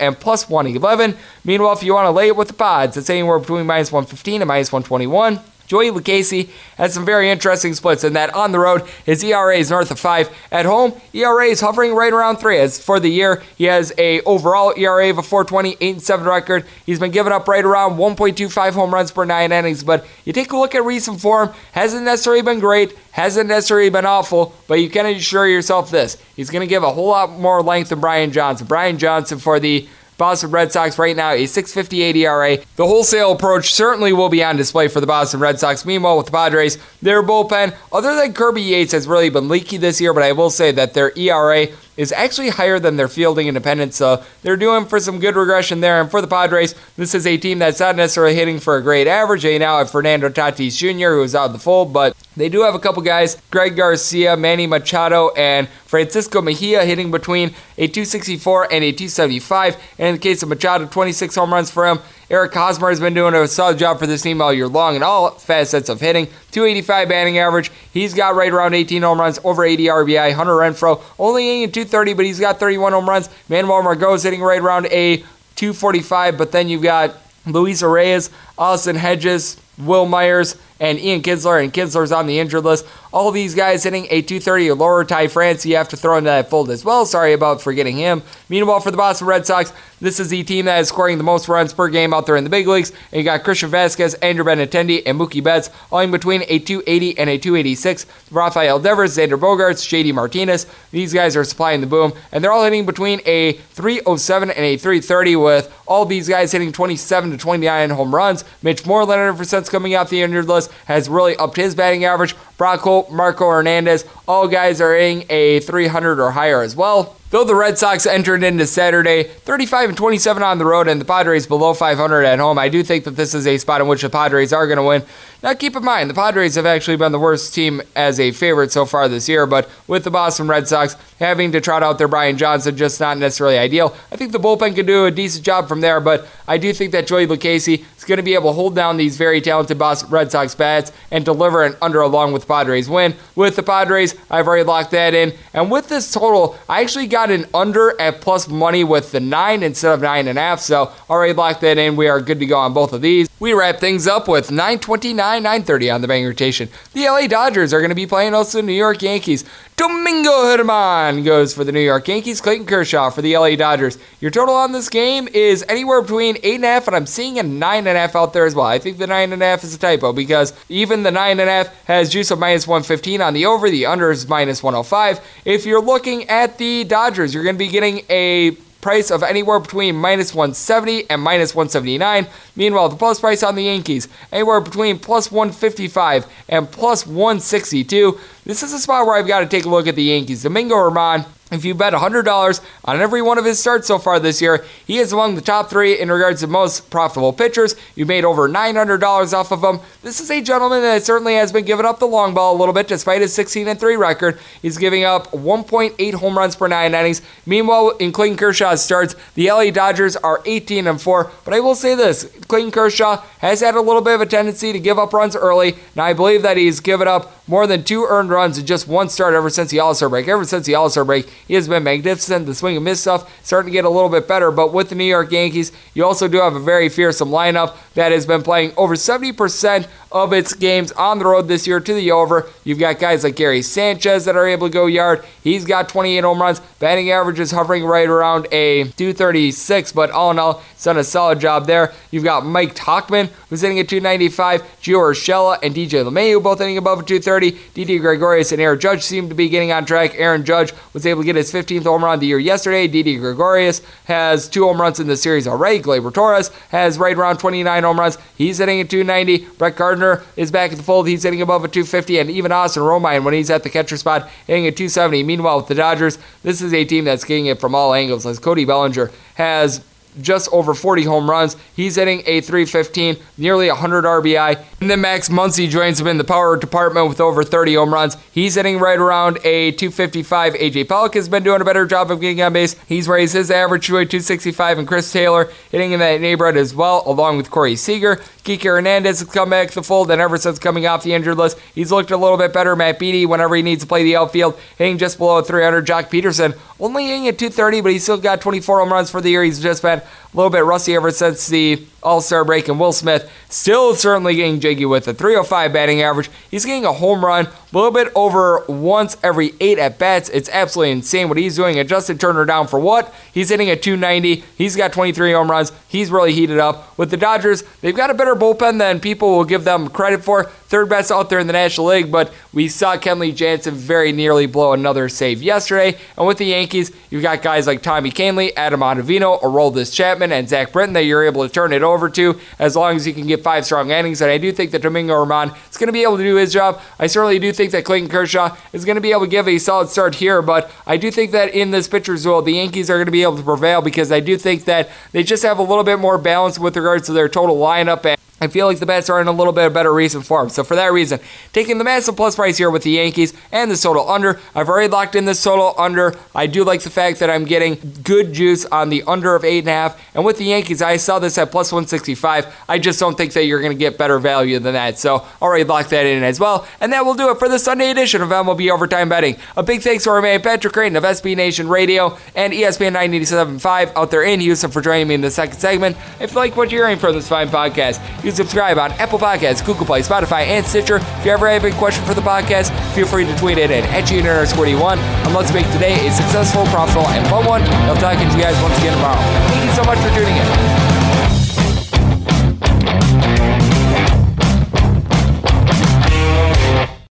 and plus 111. Meanwhile, if you want to lay it with the Pods, it's anywhere between minus 115 and minus 121. Joey Lucchesi has some very interesting splits in that on the road, his ERA is north of 5. At home, ERA is hovering right around 3. As for the year, he has a overall ERA of a 420, 8 7 record. He's been giving up right around 1.25 home runs per 9 innings, but you take a look at recent form, hasn't necessarily been great, hasn't necessarily been awful, but you can assure yourself this. He's going to give a whole lot more length than Brian Johnson. Brian Johnson for the Boston Red Sox right now a 6.58 ERA. The wholesale approach certainly will be on display for the Boston Red Sox. Meanwhile, with the Padres, their bullpen, other than Kirby Yates, has really been leaky this year, but I will say that their ERA is actually higher than their fielding independence. So they're doing for some good regression there. And for the Padres, this is a team that's not necessarily hitting for a great average. They now have Fernando Tatis Jr., who is out of the fold, but they do have a couple guys Greg Garcia, Manny Machado, and Francisco Mejia hitting between a 264 and a 275. And in the case of Machado, 26 home runs for him. Eric Hosmer has been doing a solid job for this team all year long in all facets of hitting. 285 batting average. He's got right around 18 home runs, over 80 RBI. Hunter Renfroe only hitting 230, but he's got 31 home runs. Manuel Margot is hitting right around a 245, but then you've got Luis Reyes, Austin Hedges, Wil Myers, and Ian Kinsler, and Kinsler's on the injured list. All these guys hitting a 230 or lower. Ty France, you have to throw into that fold as well. Sorry about forgetting him. Meanwhile, for the Boston Red Sox, this is the team that is scoring the most runs per game out there in the big leagues. And you got Christian Vazquez, Andrew Benintendi, and Mookie Betts, all in between a 280 and a 286. Rafael Devers, Xander Bogaerts, JD Martinez. These guys are supplying the boom, and they're all hitting between a 307 and a 330 with all these guys hitting 27 to 29 home runs. Mitch Moreland, ever since coming out the injured list, has really upped his batting average. Brock Holt, Marco Hernandez, all guys are hitting a 300 or higher as well. Though the Red Sox entered into Saturday 35 and 27 on the road and the Padres below 500 at home, I do think that this is a spot in which the Padres are going to win. Now, keep in mind, the Padres have actually been the worst team as a favorite so far this year, but with the Boston Red Sox having to trot out their Brian Johnson, just not necessarily ideal. I think the bullpen could do a decent job from there, but I do think that Joey Lucchesi is going to be able to hold down these very talented Boston Red Sox bats and deliver an under along with Padres win. With the Padres, I've already locked that in. And with this total, I actually got an under at plus money with the 9 instead of 9.5, so already locked that in. We are good to go on both of these. We wrap things up with 929 9:30 on the Bang rotation. The LA Dodgers are going to be playing also the New York Yankees. Domingo German goes for the New York Yankees. Clayton Kershaw for the LA Dodgers. Your total on this game is anywhere between eight and and I'm seeing a nine and a half out there as well. I think the nine and a half is a typo because even the nine and a half has juice of minus 115 on the over. The under is minus 105. If you're looking at the Dodgers, you're going to be getting a price of anywhere between minus 170 and minus 179. Meanwhile, the plus price on the Yankees, anywhere between plus 155 and plus 162. This is a spot where I've got to take a look at the Yankees. Domingo German, if you bet $100 on every one of his starts so far this year, he is among the top three in regards to most profitable pitchers. You made over $900 off of him. This is a gentleman that certainly has been giving up the long ball a little bit despite his 16 and 3 record. He's giving up 1.8 home runs per nine innings. Meanwhile, in Clayton Kershaw's starts, the LA Dodgers are 18 and 4. But I will say this Clayton Kershaw has had a little bit of a tendency to give up runs early. Now, I believe that he's given up more than two earned runs in just one start ever since the All Star break. Ever since the All Star break, he has been magnificent. The swing and miss stuff starting to get a little bit better. But with the New York Yankees, you also do have a very fearsome lineup that has been playing over 70% of its games on the road this year to the over. You've got guys like Gary Sanchez that are able to go yard. He's got 28 home runs. Batting average is hovering right around a 236, but all in all, he's done a solid job there. You've got Mike Tauchman, who's hitting at 295. Gio Urshela and DJ LeMahieu both hitting above a 230. Didi Gregorius and Aaron Judge seem to be getting on track. Aaron Judge was able to get his 15th home run of the year yesterday. Didi Gregorius has two home runs in the series already. Gleyber Torres has right around 29 home runs. He's hitting at 290. Brett Gardner is back at the fold. He's hitting above a 250. And even Austin Romine, when he's at the catcher spot, hitting a 270. Meanwhile, with the Dodgers, this is a team that's getting it from all angles as Cody Bellinger has just over 40 home runs. He's hitting a 315, nearly 100 RBI. And then Max Muncy joins him in the power department with over 30 home runs. He's hitting right around a 255. AJ Pollock has been doing a better job of getting on base. He's raised his average to a 265, and Chris Taylor hitting in that neighborhood as well, along with Corey Seager. Kike Hernandez has come back to the fold, and ever since coming off the injured list, he's looked a little bit better. Matt Beaty, whenever he needs to play the outfield, hitting just below 300. Joc Pederson, only hitting at 230, but he's still got 24 home runs for the year. He's just been a little bit rusty ever since the All Star break. And Will Smith still certainly getting jiggy with a 305 batting average. He's getting a home run a little bit over once every eight at bats. It's absolutely insane what he's doing. And Justin Turner down for what? He's hitting at 290. He's got 23 home runs. He's really heated up. With the Dodgers, they've got a better bullpen than people will give them credit for. Third best out there in the National League, but we saw Kenley Jansen very nearly blow another save yesterday. And with the Yankees, you've got guys like Tommy Kahnle, Adam Ottavino, Aroldis Chapman, and Zach Britton that you're able to turn it over to as long as you can get five strong innings. And I do think that Domingo German is going to be able to do his job. I certainly do think that Clayton Kershaw is going to be able to give a solid start here, but I do think that in this pitcher's duel, the Yankees are going to be able to prevail because I do think that they just have a little bit more balance with regards to their total lineup. And I feel like the bets are in a little bit of better recent form. So for that reason, taking the massive plus price here with the Yankees and the total under. I've already locked in this total under. I do like the fact that I'm getting good juice on the under of eight and a half. And with the Yankees, I saw this at plus 165. I just don't think that you're going to get better value than that. So already locked that in as well. And that will do it for the Sunday edition of MLB Overtime Betting. A big thanks to our man Patrick Creighton of SB Nation Radio and ESPN 987.5 out there in Houston for joining me in the second segment. If you like what you're hearing from this fine podcast, you can subscribe on Apple Podcasts, Google Play, Spotify, and Stitcher. If you ever have a question for the podcast, feel free to tweet it at HGN41. And let's make today a successful, profitable, and fun one. I'll talk to you guys once again tomorrow. Thank you so much for tuning in.